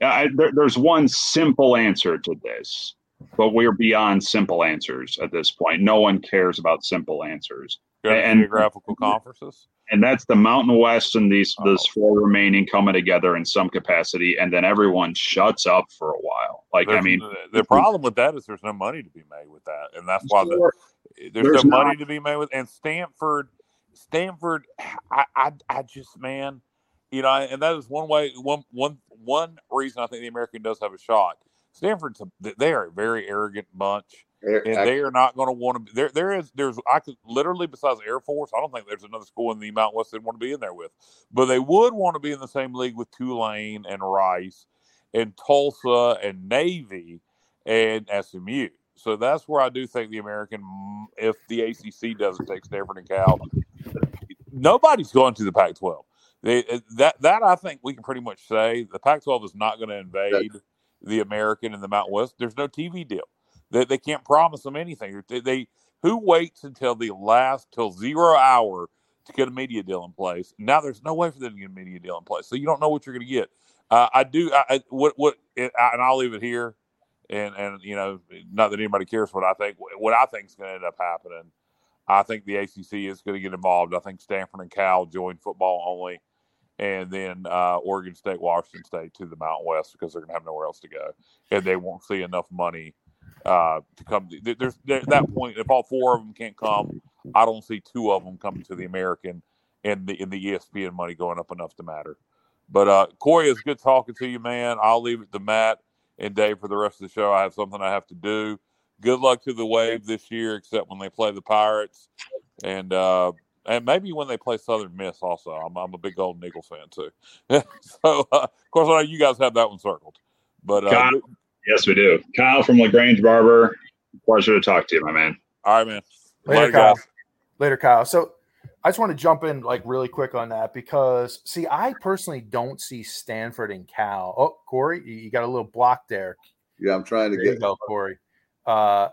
I, there, there's one simple answer to this, but we're beyond simple answers at this point. No one cares about simple answers. And geographical conferences and that's the Mountain West and these oh. those four remaining coming together in some capacity, and then everyone shuts up for a while. Like there's, I mean, the, the, problem with that is there's no money to be made with that, and that's why the, there's, there's, no not. money to be made with. And Stanford, Stanford, I, I, I just man, you know, and that is one way, one one one reason I think the American does have a shot. Stanford's a, they are a very arrogant bunch and they are not going to want to. There, there is, there's, I could literally besides Air Force, I don't think there's another school in the Mountain West they'd want to be in there with, but they would want to be in the same league with Tulane and Rice, and Tulsa and Navy and SMU. So that's where I do think the American, if the ACC doesn't take Stanford and Cal, nobody's going to the Pac-12. They, uh, that that I think we can pretty much say the Pac-12 is not going to invade the American and the Mountain West. There's no TV deal. They, they can't promise them anything. They, they who waits until the last till zero hour to get a media deal in place. Now there's no way for them to get a media deal in place, so you don't know what you're going to get. Uh, I do. I, what what it, I, and I'll leave it here. And and you know, not that anybody cares what I think. What I think is going to end up happening. I think the ACC is going to get involved. I think Stanford and Cal join football only, and then uh, Oregon State, Washington State to the Mountain West because they're going to have nowhere else to go, and they won't see enough money uh, to come. There's at that point, if all four of them can't come, I don't see two of them coming to the American and the in the ESPN money going up enough to matter. But uh, Corey, it's good talking to you, man. I'll leave it to Matt and Dave for the rest of the show. I have something I have to do. Good luck to the Wave this year, except when they play the Pirates, and uh, and maybe when they play Southern Miss. Also, I'm, I'm a big Golden Eagle fan too. so, uh, of course, I know you guys have that one circled. But uh, Yes, we do. Kyle from Lagrange Barber. Pleasure to talk to you, my man. All right, man. Later, Later Kyle. Guys. Later, Kyle. So I just want to jump in like really quick on that because see, I personally don't see Stanford and Cal. Oh, Corey, you got a little block there. Yeah, I'm trying to there get you go, Corey. Uh,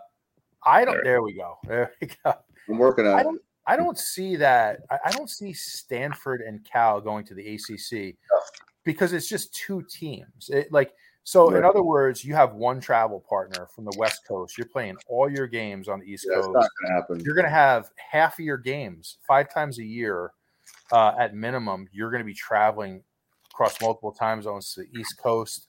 I don't. There, there we go. There we go. I'm working on. I don't. I don't see that. I, I don't see Stanford and Cal going to the ACC because it's just two teams. It, like so, right. in other words, you have one travel partner from the West Coast. You're playing all your games on the East yeah, Coast. not to happen. You're going to have half of your games five times a year uh, at minimum. You're going to be traveling across multiple time zones to the East Coast.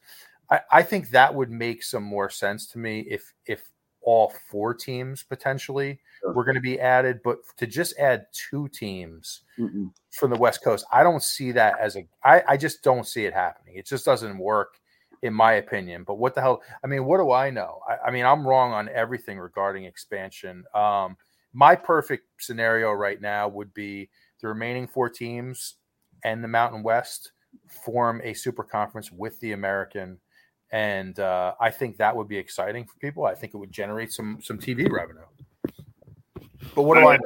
I, I think that would make some more sense to me if if all four teams potentially sure. were going to be added, but to just add two teams Mm-mm. from the West Coast, I don't see that as a. I, I just don't see it happening. It just doesn't work in my opinion. But what the hell? I mean, what do I know? I, I mean, I'm wrong on everything regarding expansion. Um, my perfect scenario right now would be the remaining four teams and the Mountain West form a super conference with the American. And uh, I think that would be exciting for people. I think it would generate some some TV revenue. But what do I, I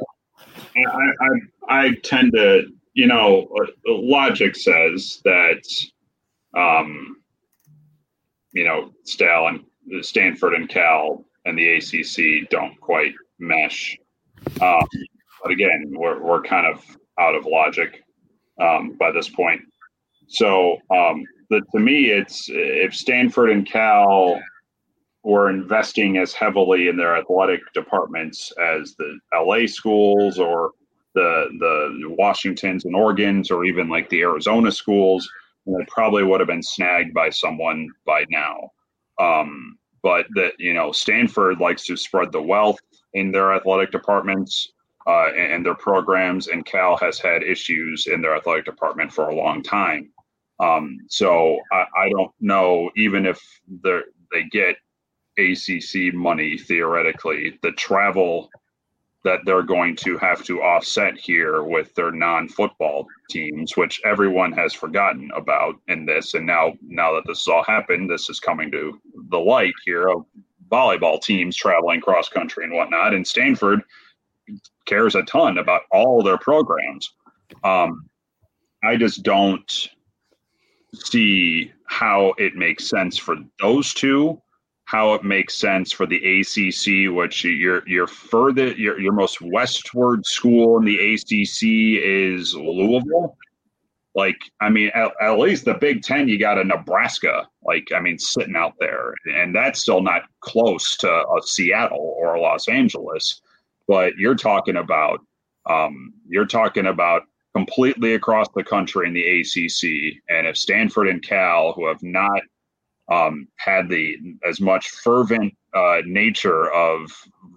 I, I, I tend to, you know, logic says that, um, you know, Stal and Stanford and Cal and the ACC don't quite mesh. Um, but again, we're, we're kind of out of logic um, by this point. So um, the, to me, it's if Stanford and Cal were investing as heavily in their athletic departments as the LA schools or the the Washingtons and Oregons or even like the Arizona schools, it probably would have been snagged by someone by now. Um, but that you know, Stanford likes to spread the wealth in their athletic departments uh, and, and, their programs, and Cal has had issues in their athletic department for a long time. Um, so I, I, don't know, even if they get ACC money theoretically, the travel that they're going to have to offset here with their non-football teams, which everyone has forgotten about in this. And now, now that this has all happened, this is coming to the light here of volleyball teams traveling cross country and whatnot. And Stanford cares a ton about all their programs. Um, I just don't see how it makes sense for those two how it makes sense for the ACC, which your your further your your most westward school in the ACC is Louisville. Like, I mean, at, at, least the Big Ten, you got a Nebraska, like, I mean, sitting out there, and that's still not close to a Seattle or a Los Angeles. But you're talking about, um, you're talking about completely across the country in the ACC, and if Stanford and Cal, who have not um, had the as much fervent uh, nature of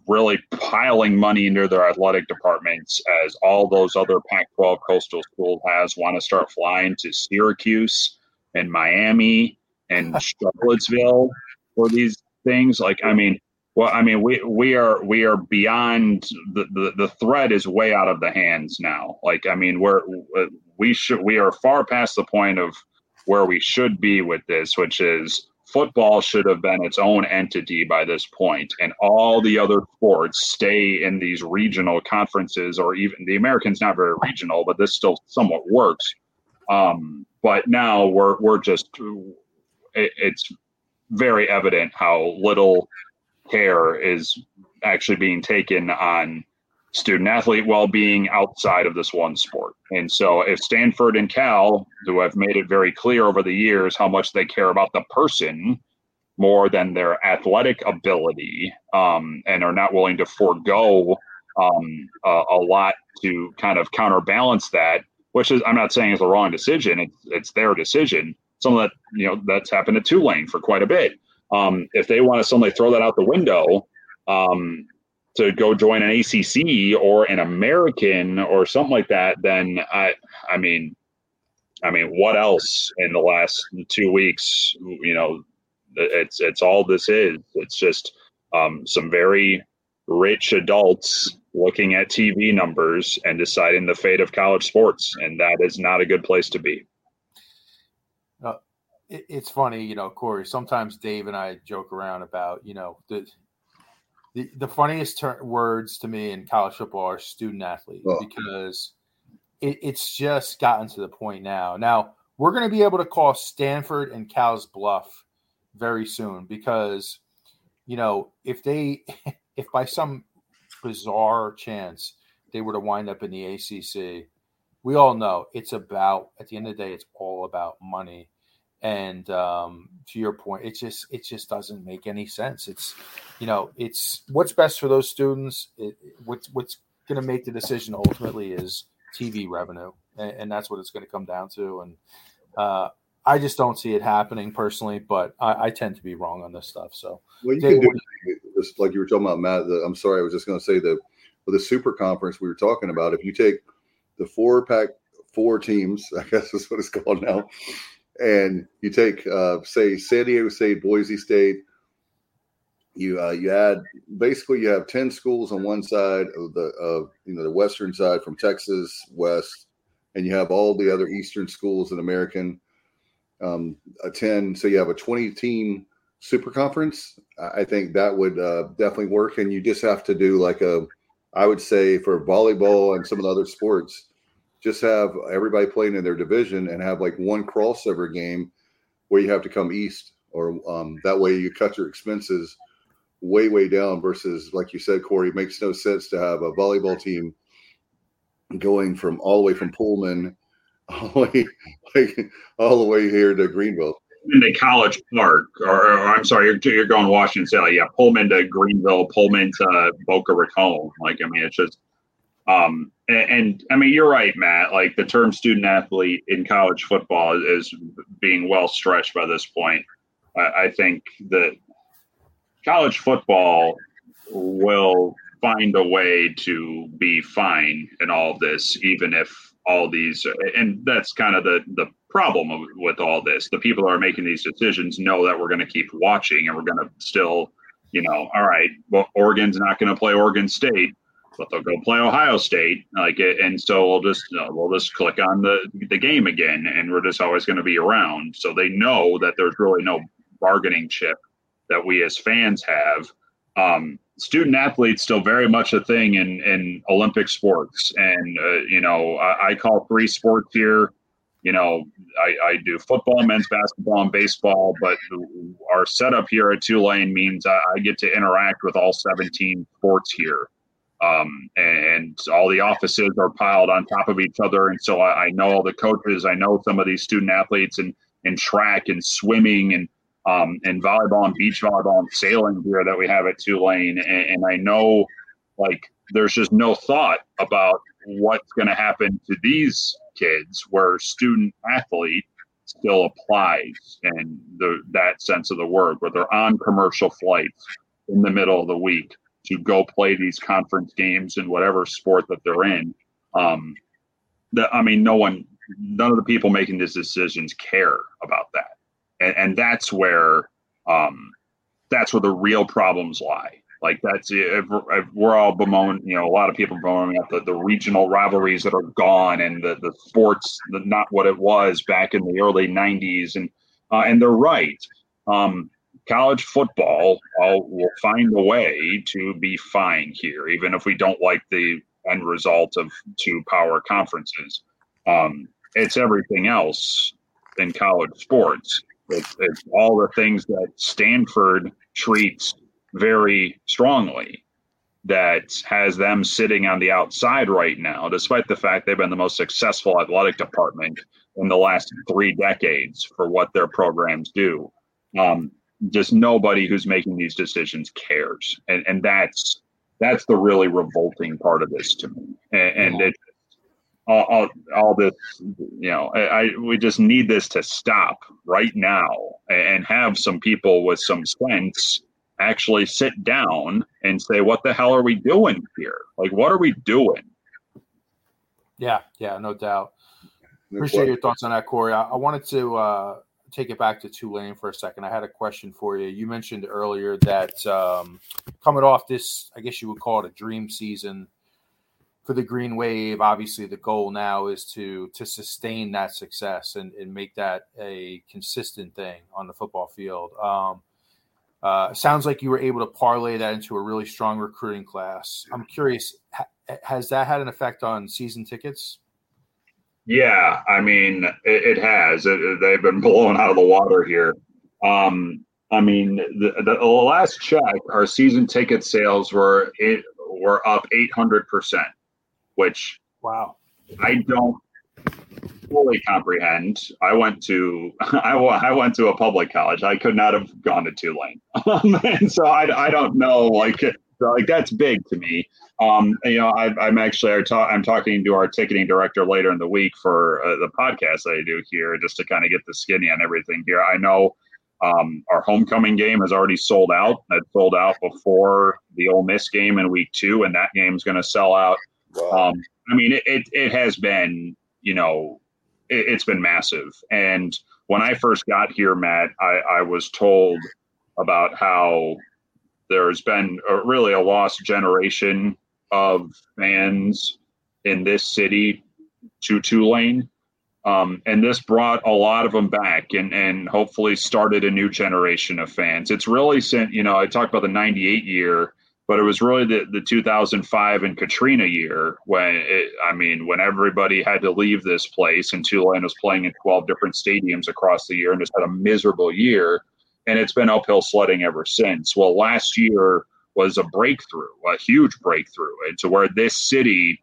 really piling money into their athletic departments as all those other Pac-12 coastal schools has want to start flying to Syracuse and Miami and Charlottesville for these things. Like, I mean, well, I mean, we we are we are beyond the, the the threat is way out of the hands now. Like, I mean, we're we should we are far past the point of where we should be with this, which is football should have been its own entity by this point, and all the other sports stay in these regional conferences, or even the Americans not very regional, but this still somewhat works. Um, but now we're we're just it, it's very evident how little care is actually being taken on student athlete well being outside of this one sport. And so, if Stanford and Cal, who have made it very clear over the years how much they care about the person more than their athletic ability, um, and are not willing to forego um, a, lot to kind of counterbalance that, which is, I'm not saying is the wrong decision, it's, it's their decision. Some of that, you know, that's happened at Tulane for quite a bit. Um, if they want to suddenly throw that out the window, um, to go join an ACC or an American or something like that, then I, I mean, I mean, what else in the last two weeks? You know, it's it's all this is. It's just um, some very rich adults looking at TV numbers and deciding the fate of college sports, and that is not a good place to be. Uh, it, it's funny, you know, Corey. Sometimes Dave and I joke around about, you know, the the, the funniest ter- words to me in college football are student athlete oh. because it, it's just gotten to the point now. Now we're going to be able to call Stanford and Cal's bluff very soon because you know if they if by some bizarre chance they were to wind up in the ACC, we all know it's about at the end of the day it's all about money and um, to your point it just it just doesn't make any sense. It's you know it's what's best for those students it, what's what's going to make the decision ultimately is tv revenue and, and that's what it's going to come down to. And uh, i just don't see it happening personally but I, I, tend to be wrong on this stuff so. Well you can do. just like you were talking about matt the, i'm sorry i was just going to say that with the super conference we were talking about if you take the four Pac four teams i guess is what it's called now and you take uh, say San Diego State, Boise State. You uh, you add basically you have ten schools on one side of the of you know the western side from Texas west, and you have all the other eastern schools in American. Um, a ten, so you have a twenty team super conference. I think that would uh, definitely work, and you just have to do like a, I would say for volleyball and some of the other sports, just have everybody playing in their division and have like one crossover game where you have to come east or um, that way you cut your expenses way way down versus like you said corey makes no sense to have a volleyball team going from all the way from pullman all the way, like, all the way here to greenville into College Park, or, or, I'm sorry, you're, you're going Washington State. Yeah, Pullman to Greenville, Pullman to Boca Raton. Like, I mean, it's just um, and, and, I mean, you're right, Matt. Like the term student athlete in college football is, being well stretched by this point. I, I think that college football will find a way to be fine in all of this, even if all these, and that's kind of the, the problem with all this. The people that are making these decisions know that we're going to keep watching and we're going to still, you know, all right, well, Oregon's not going to play Oregon State but they'll go play Ohio State, like, and so we'll just uh, we'll just click on the the game again, and we're just always going to be around. So they know that there's really no bargaining chip that we as fans have. Um, student athletes still very much a thing in in Olympic sports, and uh, you know I, I, call three sports here. You know, I, I do football, men's basketball, and baseball, but our setup here at Tulane means I, I get to interact with all 17 sports here um, and all the offices are piled on top of each other. And so I, I, know all the coaches. I know some of these student athletes and in track and swimming and um, and volleyball and beach volleyball and sailing here that we have at Tulane. And, and I know like there's just no thought about what's going to happen to these kids where student athlete still applies and the that sense of the word where they're on commercial flights in the middle of the week to go play these conference games in whatever sport that they're in. Um, the, I mean, no one, none of the people making these decisions care about that, and, and that's where um, that's where the real problems lie. Like that's if, if we're all bemoaning, you know, a lot of people bemoaning at the, the regional rivalries that are gone and the the sports the, not what it was back in the early '90s, and uh, and they're right. Um, college football uh, will find a way to be fine here, even if we don't like the end result of two power conferences. Um, it's everything else in college sports. It's, it's all the things that Stanford treats very strongly that has them sitting on the outside right now, despite the fact they've been the most successful athletic department in the last three decades for what their programs do. Um, just nobody who's making these decisions cares, and and that's that's the really revolting part of this to me. And, and it, all, all, all, this, you know, I, I, we just need this to stop right now and have some people with some sense actually sit down and say, what the hell are we doing here? Like, what are we doing? Yeah, yeah, no doubt. Appreciate your thoughts on that, Corey. I, I wanted to uh, take it back to Tulane for a second. I had a question for you. You mentioned earlier that um, coming off this, I guess you would call it a dream season for the Green Wave. Obviously, the goal now is to to sustain that success and, and make that a consistent thing on the football field. Um, uh, sounds like you were able to parlay that into a really strong recruiting class. I'm curious, ha- has that had an effect on season tickets? Yeah, I mean, it, it has. It, they've been blown out of the water here. Um, I mean, the, the, last check, our season ticket sales were it, were up eight hundred percent, which wow, I don't fully comprehend. I went to I, I went to a public college. I could not have gone to Tulane, and so I, I don't know like like that's big to me. Um, you know, I, am actually I'm talking to our ticketing director later in the week for uh, the podcast that I do here, just to kind of get the skinny on everything here. I know um, our homecoming game has already sold out. It sold out before the Ole Miss game in week two, and that game's going to sell out. Wow. Um, I mean, it, it, it has been, you know, it, it's been massive, and when I first got here, Matt, I, I was told about how there's been a, really a lost generation of fans in this city to Tulane. Um, and this brought a lot of them back and, and hopefully started a new generation of fans. It's really sent, you know, I talked about the 98 year, but it was really the, the 2005 and Katrina year when it, I mean, when everybody had to leave this place and Tulane was playing in 12 different stadiums across the year and just had a miserable year. And it's been uphill sledding ever since. Well, last year was a breakthrough, a huge breakthrough into where this city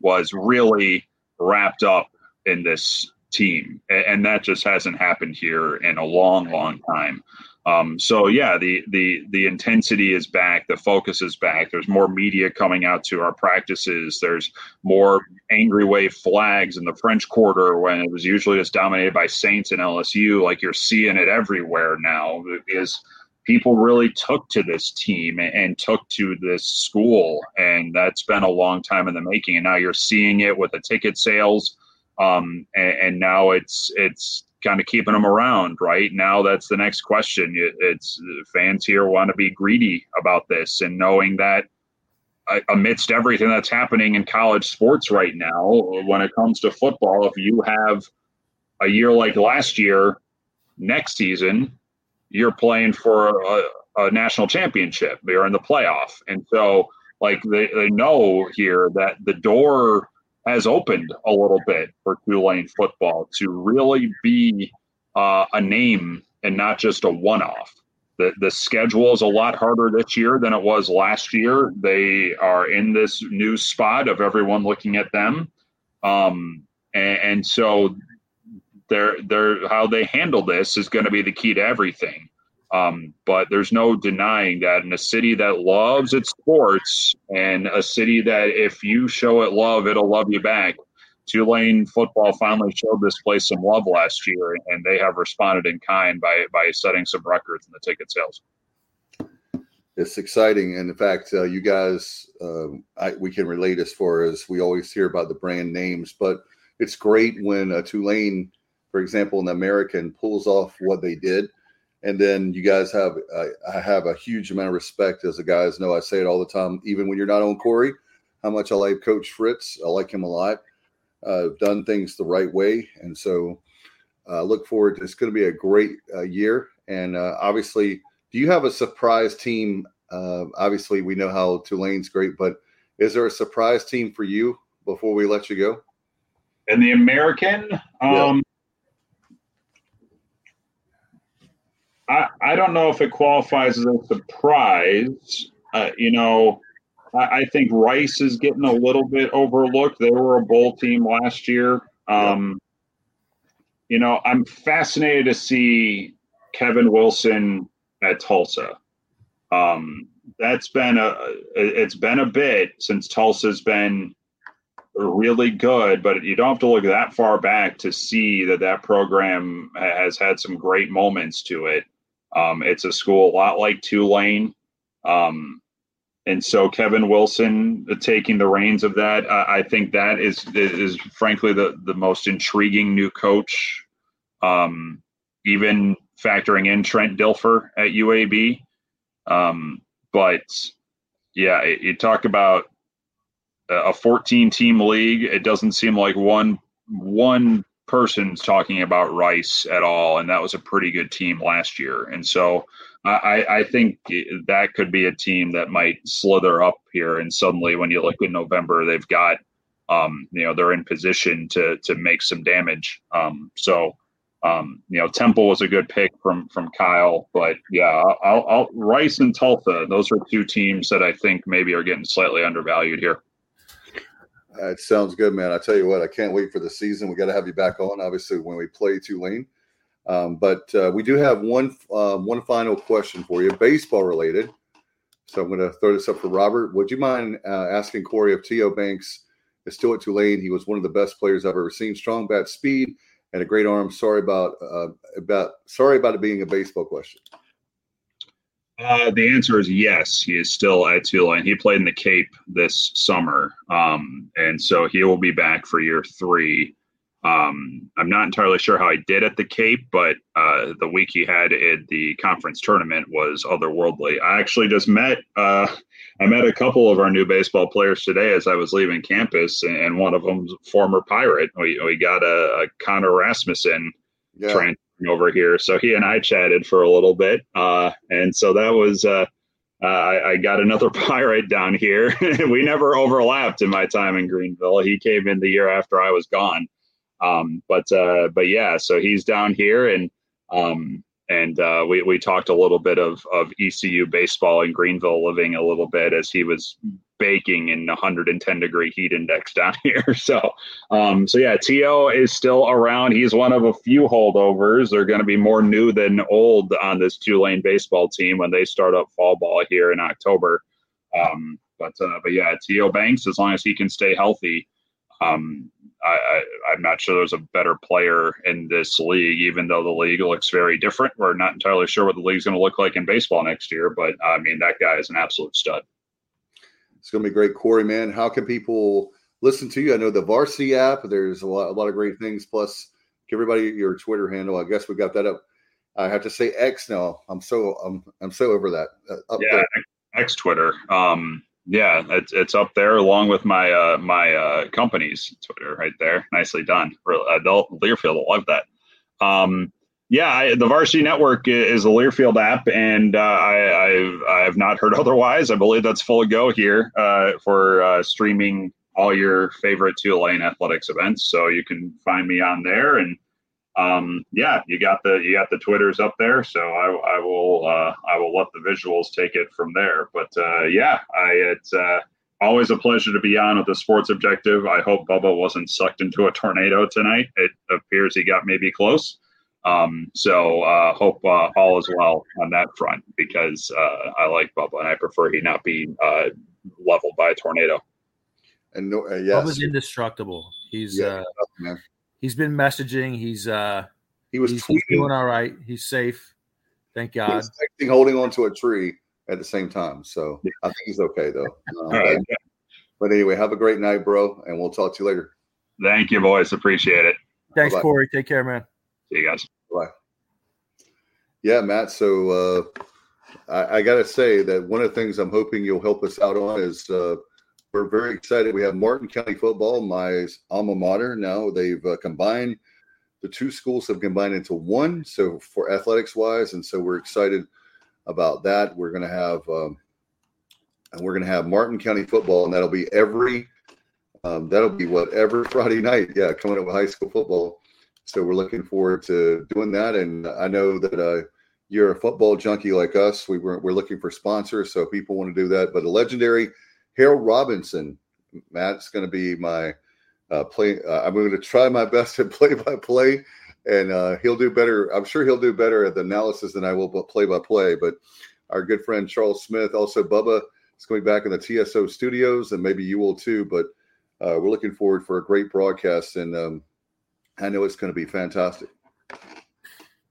was really wrapped up in this team, and that just hasn't happened here in a long, long time. Um, so yeah, the the the intensity is back, the focus is back. There's more media coming out to our practices. There's more Green Wave flags in the French Quarter when it was usually just dominated by Saints and LSU. Like you're seeing it everywhere now. Is people really took to this team and, took to this school, and that's been a long time in the making. And now you're seeing it with the ticket sales um, and, and, now it's it's kind of keeping them around. Right now, that's the next question. It, it's fans here want to be greedy about this, and knowing that uh, amidst everything that's happening in college sports right now, when it comes to football, if you have a year like last year, next season you're playing for a, a national championship. You're in the playoff, and so like they, they know here that the door has opened a little bit for Tulane football to really be uh, a name and not just a one off. The, the schedule is a lot harder this year than it was last year. They are in this new spot of everyone looking at them. Um, and, and so they're, they're, how they handle this is going to be the key to everything. Um, but there's no denying that in a city that loves its sports and a city that if you show it love, it'll love you back. Tulane football finally showed this place some love last year, and they have responded in kind by by setting some records in the ticket sales. It's exciting, and in fact, uh, you guys, um, I, we can relate as far as we always hear about the brand names, but it's great when uh, Tulane, for example, an American pulls off what they did and then you guys have uh, I have a huge amount of respect as the guys know. I say it all the time, even when you're not on Corey. How much I like Coach Fritz. I like him a lot. Uh, done things the right way, and so uh, look forward. To, it's going to be a great uh, year, and uh, obviously, do you have a surprise team? Uh, obviously, we know how Tulane's great, but is there a surprise team for you before we let you go? And the American, um, I, don't know if it qualifies as a surprise. Uh, you know, I, I, think Rice is getting a little bit overlooked. They were a bowl team last year. Um, you know, I'm fascinated to see Kevin Wilson at Tulsa. Um, that's been a it's been a bit since Tulsa's been really good, but you don't have to look that far back to see that that program has had some great moments to it. Um, it's a school a lot like Tulane. Um, and so Kevin Wilson taking the reins of that, I think that is is frankly the the most intriguing new coach, um, even factoring in Trent Dilfer at UAB. Um, but yeah, you talk about a 14 team league. It doesn't seem like one one person's talking about Rice at all, and that was a pretty good team last year. And so I, I think that could be a team that might slither up here. And suddenly, when you look in November, they've got um, you know they're in position to to make some damage. Um, so um, you know Temple was a good pick from from Kyle, but yeah, I'll, I'll, Rice and Tulsa. Those are two teams that I think maybe are getting slightly undervalued here. It sounds good, man. I tell you what, I can't wait for the season. We got to have you back on, obviously, when we play Tulane. Um, but uh, we do have one uh, one final question for you, baseball related. So I'm going to throw this up for Robert. Would you mind uh, asking Corey if Teo Banks is still at Tulane? He was one of the best players I've ever seen. Strong bat speed and a great arm. Sorry about uh, about sorry about it being a baseball question. Uh, the answer is yes. He is still at Tulane. He played in the Cape this summer, um, and so he will be back for year three. Um, I'm not entirely sure how he did at the Cape, but uh, the week he had at the conference tournament was otherworldly. I actually just met uh, I met a couple of our new baseball players today as I was leaving campus, and one of them's former Pirate. We we got a, a Connor Rasmussen yeah. transferring over here, so he and I chatted for a little bit, uh, and so that was. Uh, uh, I, I, got another pirate down here. we never overlapped in my time in Greenville. He came in the year after I was gone. Um, but uh, but yeah, so he's down here, and um, and uh, we we talked a little bit of of ECU baseball in Greenville, living a little bit as he was baking in 110 degree heat index down here. So um, so yeah, Teo is still around. He's one of a few holdovers. They're going to be more new than old on this Tulane baseball team when they start up fall ball here in October. Um, but uh, but yeah, Teo Banks, as long as he can stay healthy. Um, I, am not sure there's a better player in this league, even though the league looks very different. We're not entirely sure what the league's going to look like in baseball next year, but I mean, that guy is an absolute stud. It's going to be great, Corey, man. How can people listen to you? I know the Varsity app, there's a lot, a lot of great things. Plus, give everybody your Twitter handle. I guess we got that up. I have to say X now. I'm so I'm I'm so over that. Uh, yeah, there. X Twitter. Um, yeah, it's it's up there along with my uh, my uh, company's Twitter right there. Nicely done. Adult Learfield will love that. Um, yeah, I, the Varsity Network is a Learfield app, and uh, I, I've I have not heard otherwise. I believe that's full of go here uh, for uh, streaming all your favorite Tulane athletics events. So you can find me on there and um, yeah, you got the you got the twitters up there, so I, I will uh, I will let the visuals take it from there. But uh, yeah, I it's uh, always a pleasure to be on with the Sports Objective. I hope Bubba wasn't sucked into a tornado tonight. It appears he got maybe close. Um, so uh, hope uh, all is well on that front because uh, I like Bubba and I prefer he not be uh, leveled by a tornado. And no, uh, yes. Bubba's indestructible. He's yeah, uh, he's been messaging. He's uh he was he's, he's doing all right. He's safe. Thank God. He's holding onto a tree at the same time. So I think he's okay though. Uh, But anyway, have a great night, bro, and we'll talk to you later. Thank you, boys. Appreciate it. Thanks, Bye-bye. Corey. Take care, man. See you guys. Bye. Yeah, Matt. So uh, I, I got to say that one of the things I'm hoping you'll help us out on is uh, we're very excited. We have Martin County football, my alma mater. Now they've uh, combined the two schools have combined into one. So for athletics wise, and so we're excited about that. We're going to have um, and we're going to have Martin County football, and that'll be every um, that'll be what every Friday night. Yeah, coming up with high school football. So we're looking forward to doing that. And I know that uh, you're a football junkie like us. We were, we're looking for sponsors, so people want to do that. But a legendary Harold Robinson, Matt's going to be my uh, play. Uh, I'm going to try my best at play by play, and uh, he'll do better. I'm sure he'll do better at the analysis than I will play by play. But our good friend Charles Smith, also Bubba, is going back in the TSO studios, and maybe you will too. But uh, we're looking forward for a great broadcast, and um, I know it's going to be fantastic.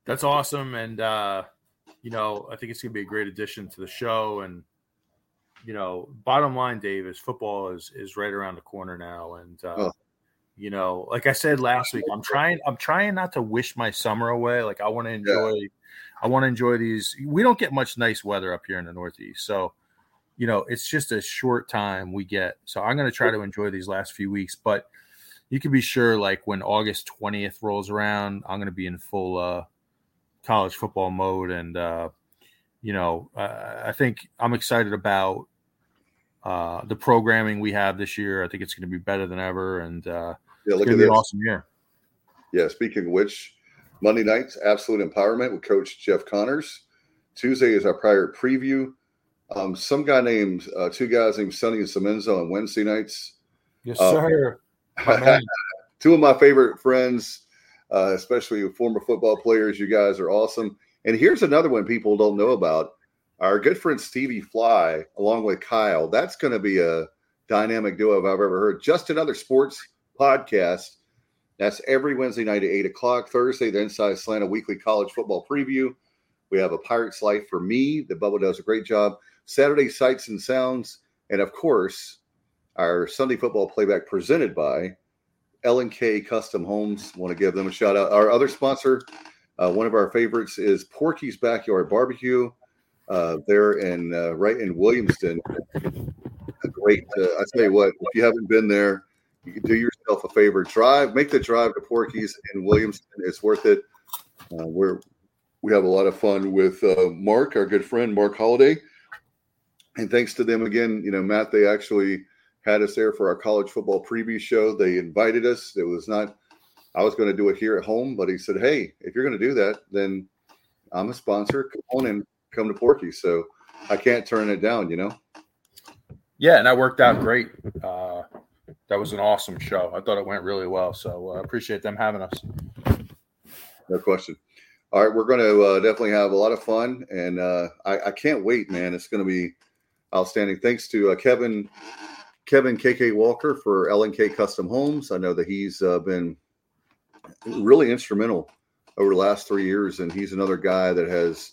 That's awesome, and uh, you know I think it's going to be a great addition to the show, and you know, bottom line, Dave, is football is is right around the corner now, and uh, oh. you know, like I said last week, I'm trying I'm trying not to wish my summer away. Like I want to enjoy, yeah. I want to enjoy these. We don't get much nice weather up here in the Northeast, so you know, it's just a short time we get. So I'm going to try to enjoy these last few weeks, but you can be sure, like when August 20th rolls around, I'm going to be in full uh, college football mode, and uh, you know, uh, I think I'm excited about uh, the programming we have this year. I think it's going to be better than ever, and uh, yeah, look at this. an awesome year. Yeah. Speaking of which, Monday nights, absolute empowerment with Coach Jeff Connors. Tuesday is our prior preview. Um, some guy named uh, two guys named Sonny and Semenzo on Wednesday nights. Yes, uh, sir. two of my favorite friends, uh, especially former football players. You guys are awesome. And here's another one people don't know about our good friend Stevie Fly, along with Kyle. That's going to be a dynamic duo if I've ever heard. Just another sports podcast. That's every Wednesday night at eight o'clock. Thursday, the Inside Slant, a weekly college football preview. We have a Pirate's Life for me. The Bubba does a great job. Saturday, Sights and Sounds. And of course, our Sunday football playback presented by L&K Custom Homes. Want to give them a shout out. Our other sponsor, uh, one of our favorites, is Porky's Backyard Barbecue. Uh, there in uh, right in Williamston. A great. Uh, I tell you what, if you haven't been there, you can do yourself a favor. Drive, make the drive to Porky's in Williamston. It's worth it. Uh, we're we have a lot of fun with uh, Mark, our good friend Mark Holiday, and thanks to them again. You know, Matt, they actually had us there for our college football preview show. They invited us. It was not. I was going to do it here at home, but he said, "Hey, if you're going to do that, then I'm a sponsor. Come on and come to Porky." So I can't turn it down. You know. Yeah, and that worked out great. Uh, that was an awesome show. I thought it went really well. So I uh, appreciate them having us. No question. All right, we're going to uh, definitely have a lot of fun, and uh, I, I, can't wait, man. It's going to be outstanding. Thanks to uh, Kevin, Kevin KK Walker for L&K Custom Homes. I know that he's uh, been really instrumental over the last three years, and he's another guy that has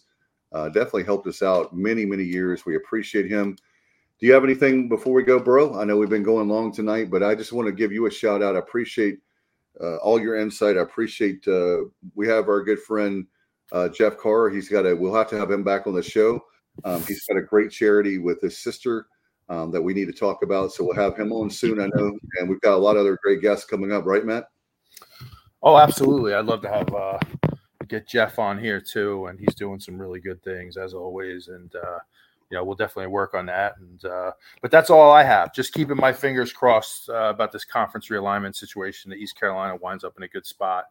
uh, definitely helped us out many, many years. We appreciate him. Do you have anything before we go, bro? I know we've been going long tonight, but I just want to give you a shout out. I appreciate uh, all your insight. I appreciate. Uh, we have our good friend uh, Jeff Carr. He's got a. We'll have to have him back on the show. Um, he's got a great charity with his sister um, that we need to talk about. So we'll have him on soon. I know, and we've got a lot of other great guests coming up. Right, Matt? Oh, absolutely. I'd love to have uh, get Jeff on here too, and he's doing some really good things as always. And uh, you know, we'll definitely work on that. And uh, but that's all I have. Just keeping my fingers crossed uh, about this conference realignment situation. That East Carolina winds up in a good spot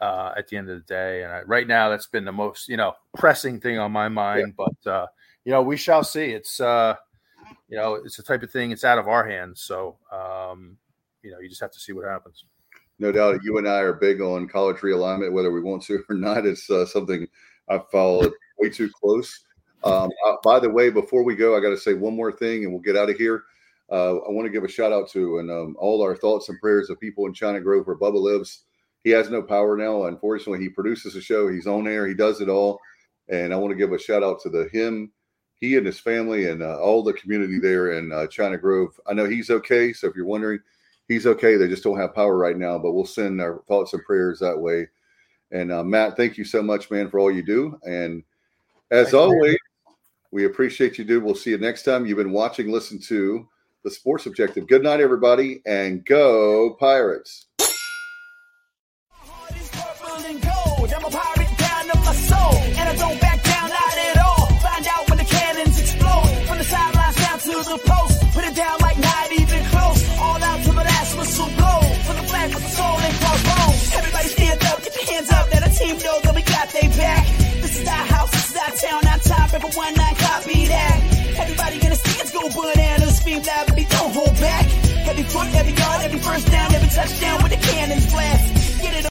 uh, at the end of the day. And I, right now, that's been the most you know pressing thing on my mind. Yeah. But uh, you know, we shall see. It's uh, you know, it's the type of thing. It's out of our hands. So um, you know, you just have to see what happens. No doubt, you and I are big on college realignment, whether we want to or not. It's uh, something I've followed way too close. Um, uh, by the way, before we go, I got to say one more thing, and we'll get out of here. Uh, I want to give a shout out to and um, all our thoughts and prayers of people in China Grove where Bubba lives. He has no power now. Unfortunately, he produces a show. He's on air. He does it all, and I want to give a shout out to the him, he and his family, and uh, all the community there in uh, China Grove. I know he's okay. So if you're wondering, he's okay. They just don't have power right now, but we'll send our thoughts and prayers that way. And uh, Matt, thank you so much, man, for all you do. And as Thanks, always, man. We appreciate you, dude. We'll see you next time. You've been watching, listen to the Sports Objective. Good night, everybody, and go Pirates. Team know that we got their back. This is our house, this is our town, our time, everyone nine copy that. Everybody in the stands go bananas, scream loud, but don't hold back. Every foot, every yard, every first down, every touchdown with the cannons blast. Get it